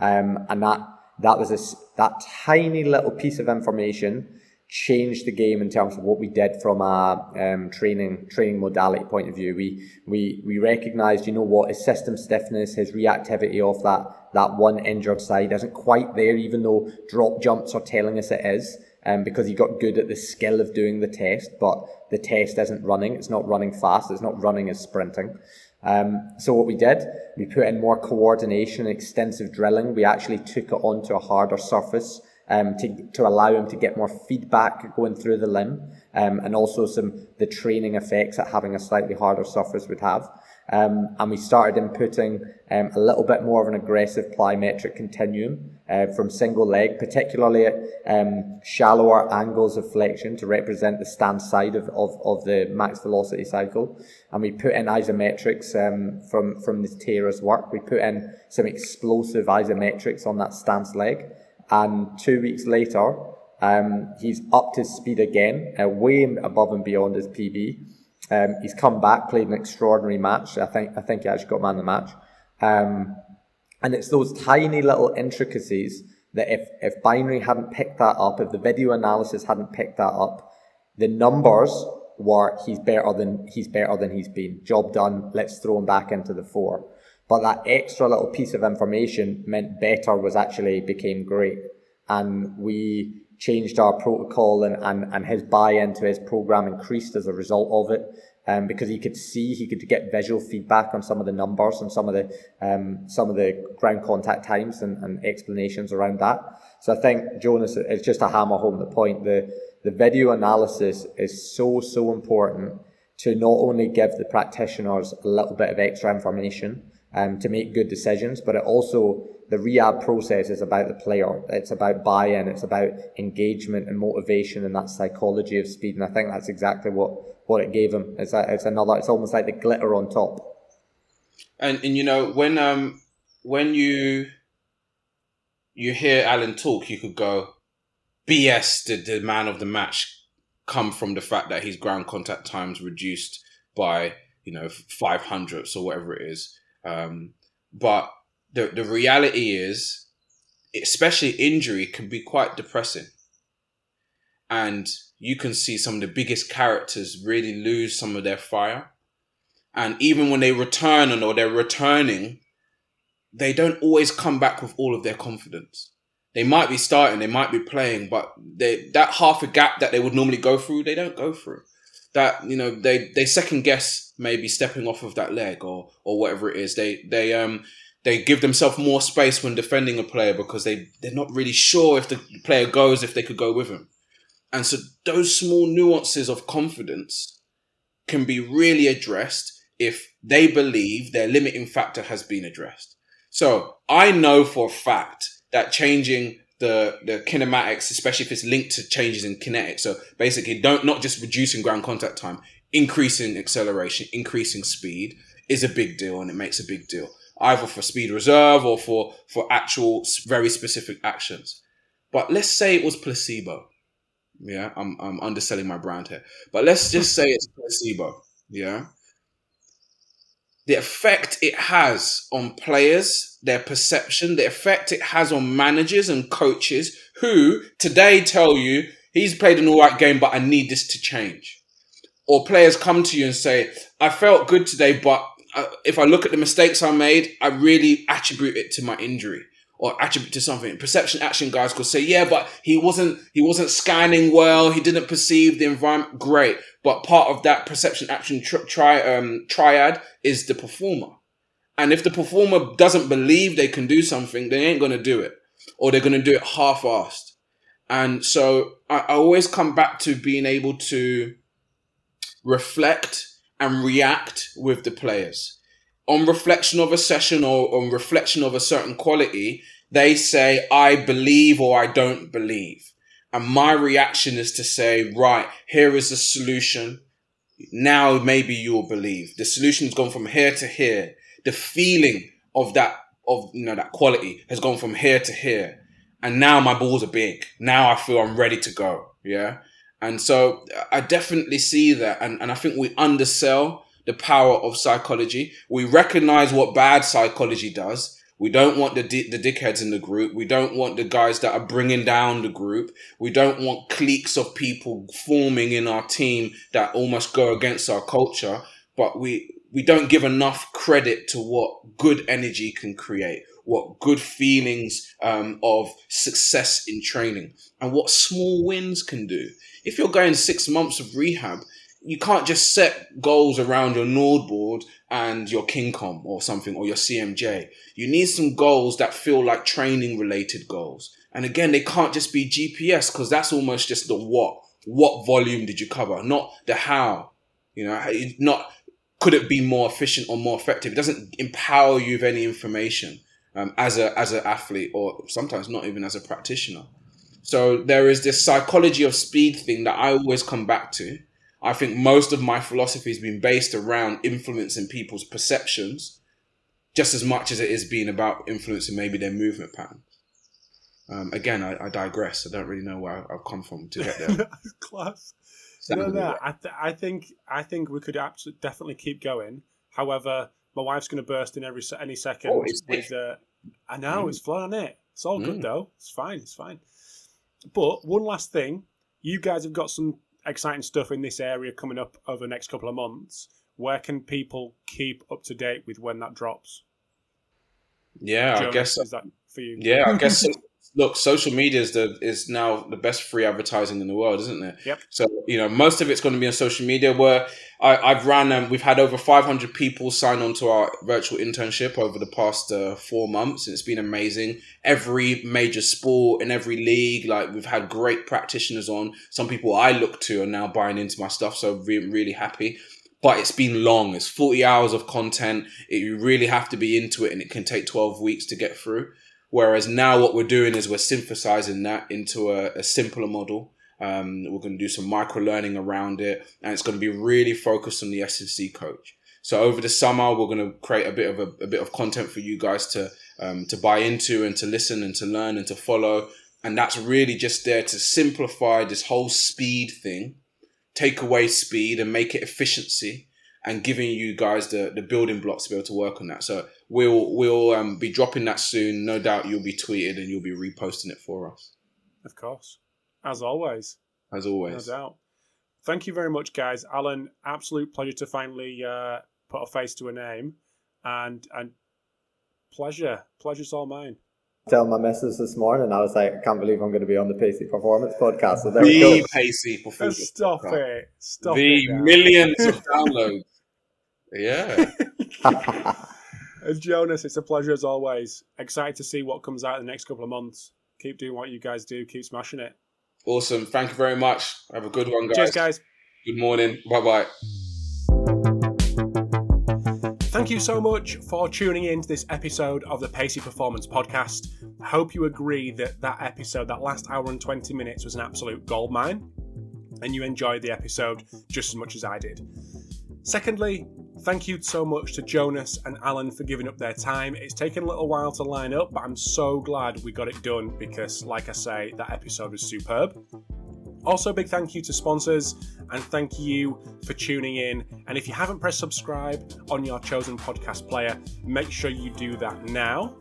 Um, and that that was a, that tiny little piece of information changed the game in terms of what we did from a um, training training modality point of view. We we we recognised, you know what, his system stiffness, his reactivity of that that one injured side isn't quite there, even though drop jumps are telling us it is. um, because he got good at the skill of doing the test, but the test isn't running. It's not running fast. It's not running as sprinting. Um, so what we did, we put in more coordination, extensive drilling. We actually took it onto a harder surface um, to, to allow him to get more feedback going through the limb, um, and also some the training effects that having a slightly harder surface would have. Um, and we started inputting um, a little bit more of an aggressive plyometric continuum uh, from single leg, particularly at um, shallower angles of flexion to represent the stance side of, of, of the max velocity cycle. And we put in isometrics um, from, from the Tara's work. We put in some explosive isometrics on that stance leg. And two weeks later, um, he's upped his speed again, uh, way above and beyond his PB. Um, he's come back, played an extraordinary match. I think I think he actually got man of the match. Um, and it's those tiny little intricacies that if, if binary hadn't picked that up, if the video analysis hadn't picked that up, the numbers were he's better than he's better than he's been. Job done. Let's throw him back into the four. But that extra little piece of information meant better was actually became great. And we changed our protocol and, and, and his buy-in to his program increased as a result of it. Um, because he could see, he could get visual feedback on some of the numbers and some of the um, some of the ground contact times and, and explanations around that. So I think Jonas, it's just to hammer home the point. The the video analysis is so so important to not only give the practitioners a little bit of extra information um, to make good decisions, but it also the rehab process is about the player. It's about buy-in. It's about engagement and motivation and that psychology of speed. And I think that's exactly what, what it gave him. It's, a, it's another. It's almost like the glitter on top. And and you know when um when you you hear Alan talk, you could go, BS. Did the man of the match come from the fact that his ground contact times reduced by you know five hundredths or whatever it is? Um, but the the reality is, especially injury can be quite depressing, and you can see some of the biggest characters really lose some of their fire, and even when they return and or they're returning, they don't always come back with all of their confidence. They might be starting, they might be playing, but they that half a gap that they would normally go through, they don't go through. That you know, they they second guess maybe stepping off of that leg or or whatever it is. They they um they give themselves more space when defending a player because they they're not really sure if the player goes if they could go with him. And so those small nuances of confidence can be really addressed if they believe their limiting factor has been addressed. So I know for a fact that changing the the kinematics, especially if it's linked to changes in kinetics. So basically, don't not just reducing ground contact time, increasing acceleration, increasing speed is a big deal, and it makes a big deal either for speed reserve or for for actual very specific actions. But let's say it was placebo. Yeah, I'm I'm underselling my brand here. But let's just say it's placebo. Yeah. The effect it has on players, their perception, the effect it has on managers and coaches who today tell you he's played an all right game, but I need this to change. Or players come to you and say, I felt good today, but uh, if I look at the mistakes I made, I really attribute it to my injury or attribute to something. Perception action guys could say, yeah, but he wasn't he wasn't scanning well. He didn't perceive the environment. Great, but part of that perception action tri-, tri- um, triad is the performer. And if the performer doesn't believe they can do something, they ain't gonna do it, or they're gonna do it half-assed. And so I, I always come back to being able to reflect and react with the players. On reflection of a session or on reflection of a certain quality, they say, I believe or I don't believe. And my reaction is to say, right, here is the solution. Now maybe you'll believe. The solution's gone from here to here. The feeling of that, of, you know, that quality has gone from here to here. And now my balls are big. Now I feel I'm ready to go. Yeah. And so I definitely see that. And, and I think we undersell the power of psychology. We recognize what bad psychology does. We don't want the di- the dickheads in the group. We don't want the guys that are bringing down the group. We don't want cliques of people forming in our team that almost go against our culture. But we we don't give enough credit to what good energy can create, what good feelings um, of success in training and what small wins can do. If you're going six months of rehab, you can't just set goals around your NordBord and your KinCom or something or your CMJ. You need some goals that feel like training related goals. And again, they can't just be GPS because that's almost just the what. What volume did you cover? Not the how. You know, not could it be more efficient or more effective? It doesn't empower you with any information um, as a as an athlete or sometimes not even as a practitioner. So there is this psychology of speed thing that I always come back to I think most of my philosophy has been based around influencing people's perceptions just as much as it is being about influencing maybe their movement patterns. Um, again, I, I, digress. I don't really know where I've come from to get there. Class. No, no. I, th- I think I think we could absolutely definitely keep going. However, my wife's going to burst in every any second. Oh, with, uh, I know mm. it's fun, it? It's all mm. good though. It's fine. It's fine. But one last thing, you guys have got some exciting stuff in this area coming up over the next couple of months. Where can people keep up to date with when that drops? Yeah, Jonas, I guess is that for you? Yeah, I guess. look, social media is the is now the best free advertising in the world, isn't it? Yep. So you know, most of it's going to be on social media. Where I, have ran, um, we've had over 500 people sign on to our virtual internship over the past uh, four months, and it's been amazing. Every major sport in every league, like we've had great practitioners on. Some people I look to are now buying into my stuff, so I'm really happy. But it's been long. It's 40 hours of content. It, you really have to be into it, and it can take 12 weeks to get through. Whereas now, what we're doing is we're synthesizing that into a, a simpler model um, we're going to do some micro learning around it, and it's going to be really focused on the S&C coach. So over the summer, we're going to create a bit of a, a bit of content for you guys to um, to buy into and to listen and to learn and to follow. And that's really just there to simplify this whole speed thing, take away speed and make it efficiency, and giving you guys the, the building blocks to be able to work on that. So we'll we'll um, be dropping that soon. No doubt you'll be tweeted and you'll be reposting it for us. Of course. As always. As always. No doubt. Thank you very much, guys. Alan, absolute pleasure to finally uh, put a face to a name. And and pleasure. Pleasure's all mine. Tell my missus this morning, I was like, I can't believe I'm going to be on the Pacey Performance podcast. So there the we go. Pacey Performance. Stop it. Stop the it. millions of downloads. Yeah. and Jonas, it's a pleasure as always. Excited to see what comes out in the next couple of months. Keep doing what you guys do. Keep smashing it. Awesome. Thank you very much. Have a good one, guys. Cheers, guys. Good morning. Bye bye. Thank you so much for tuning in to this episode of the Pacey Performance Podcast. I hope you agree that that episode, that last hour and 20 minutes, was an absolute goldmine and you enjoyed the episode just as much as I did. Secondly, thank you so much to Jonas and Alan for giving up their time. It's taken a little while to line up, but I'm so glad we got it done because, like I say, that episode was superb. Also, big thank you to sponsors and thank you for tuning in. And if you haven't pressed subscribe on your chosen podcast player, make sure you do that now.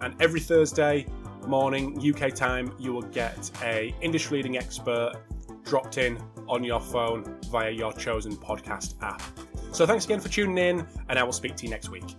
And every Thursday morning, UK time, you will get a industry leading expert dropped in on your phone via your chosen podcast app. So thanks again for tuning in, and I will speak to you next week.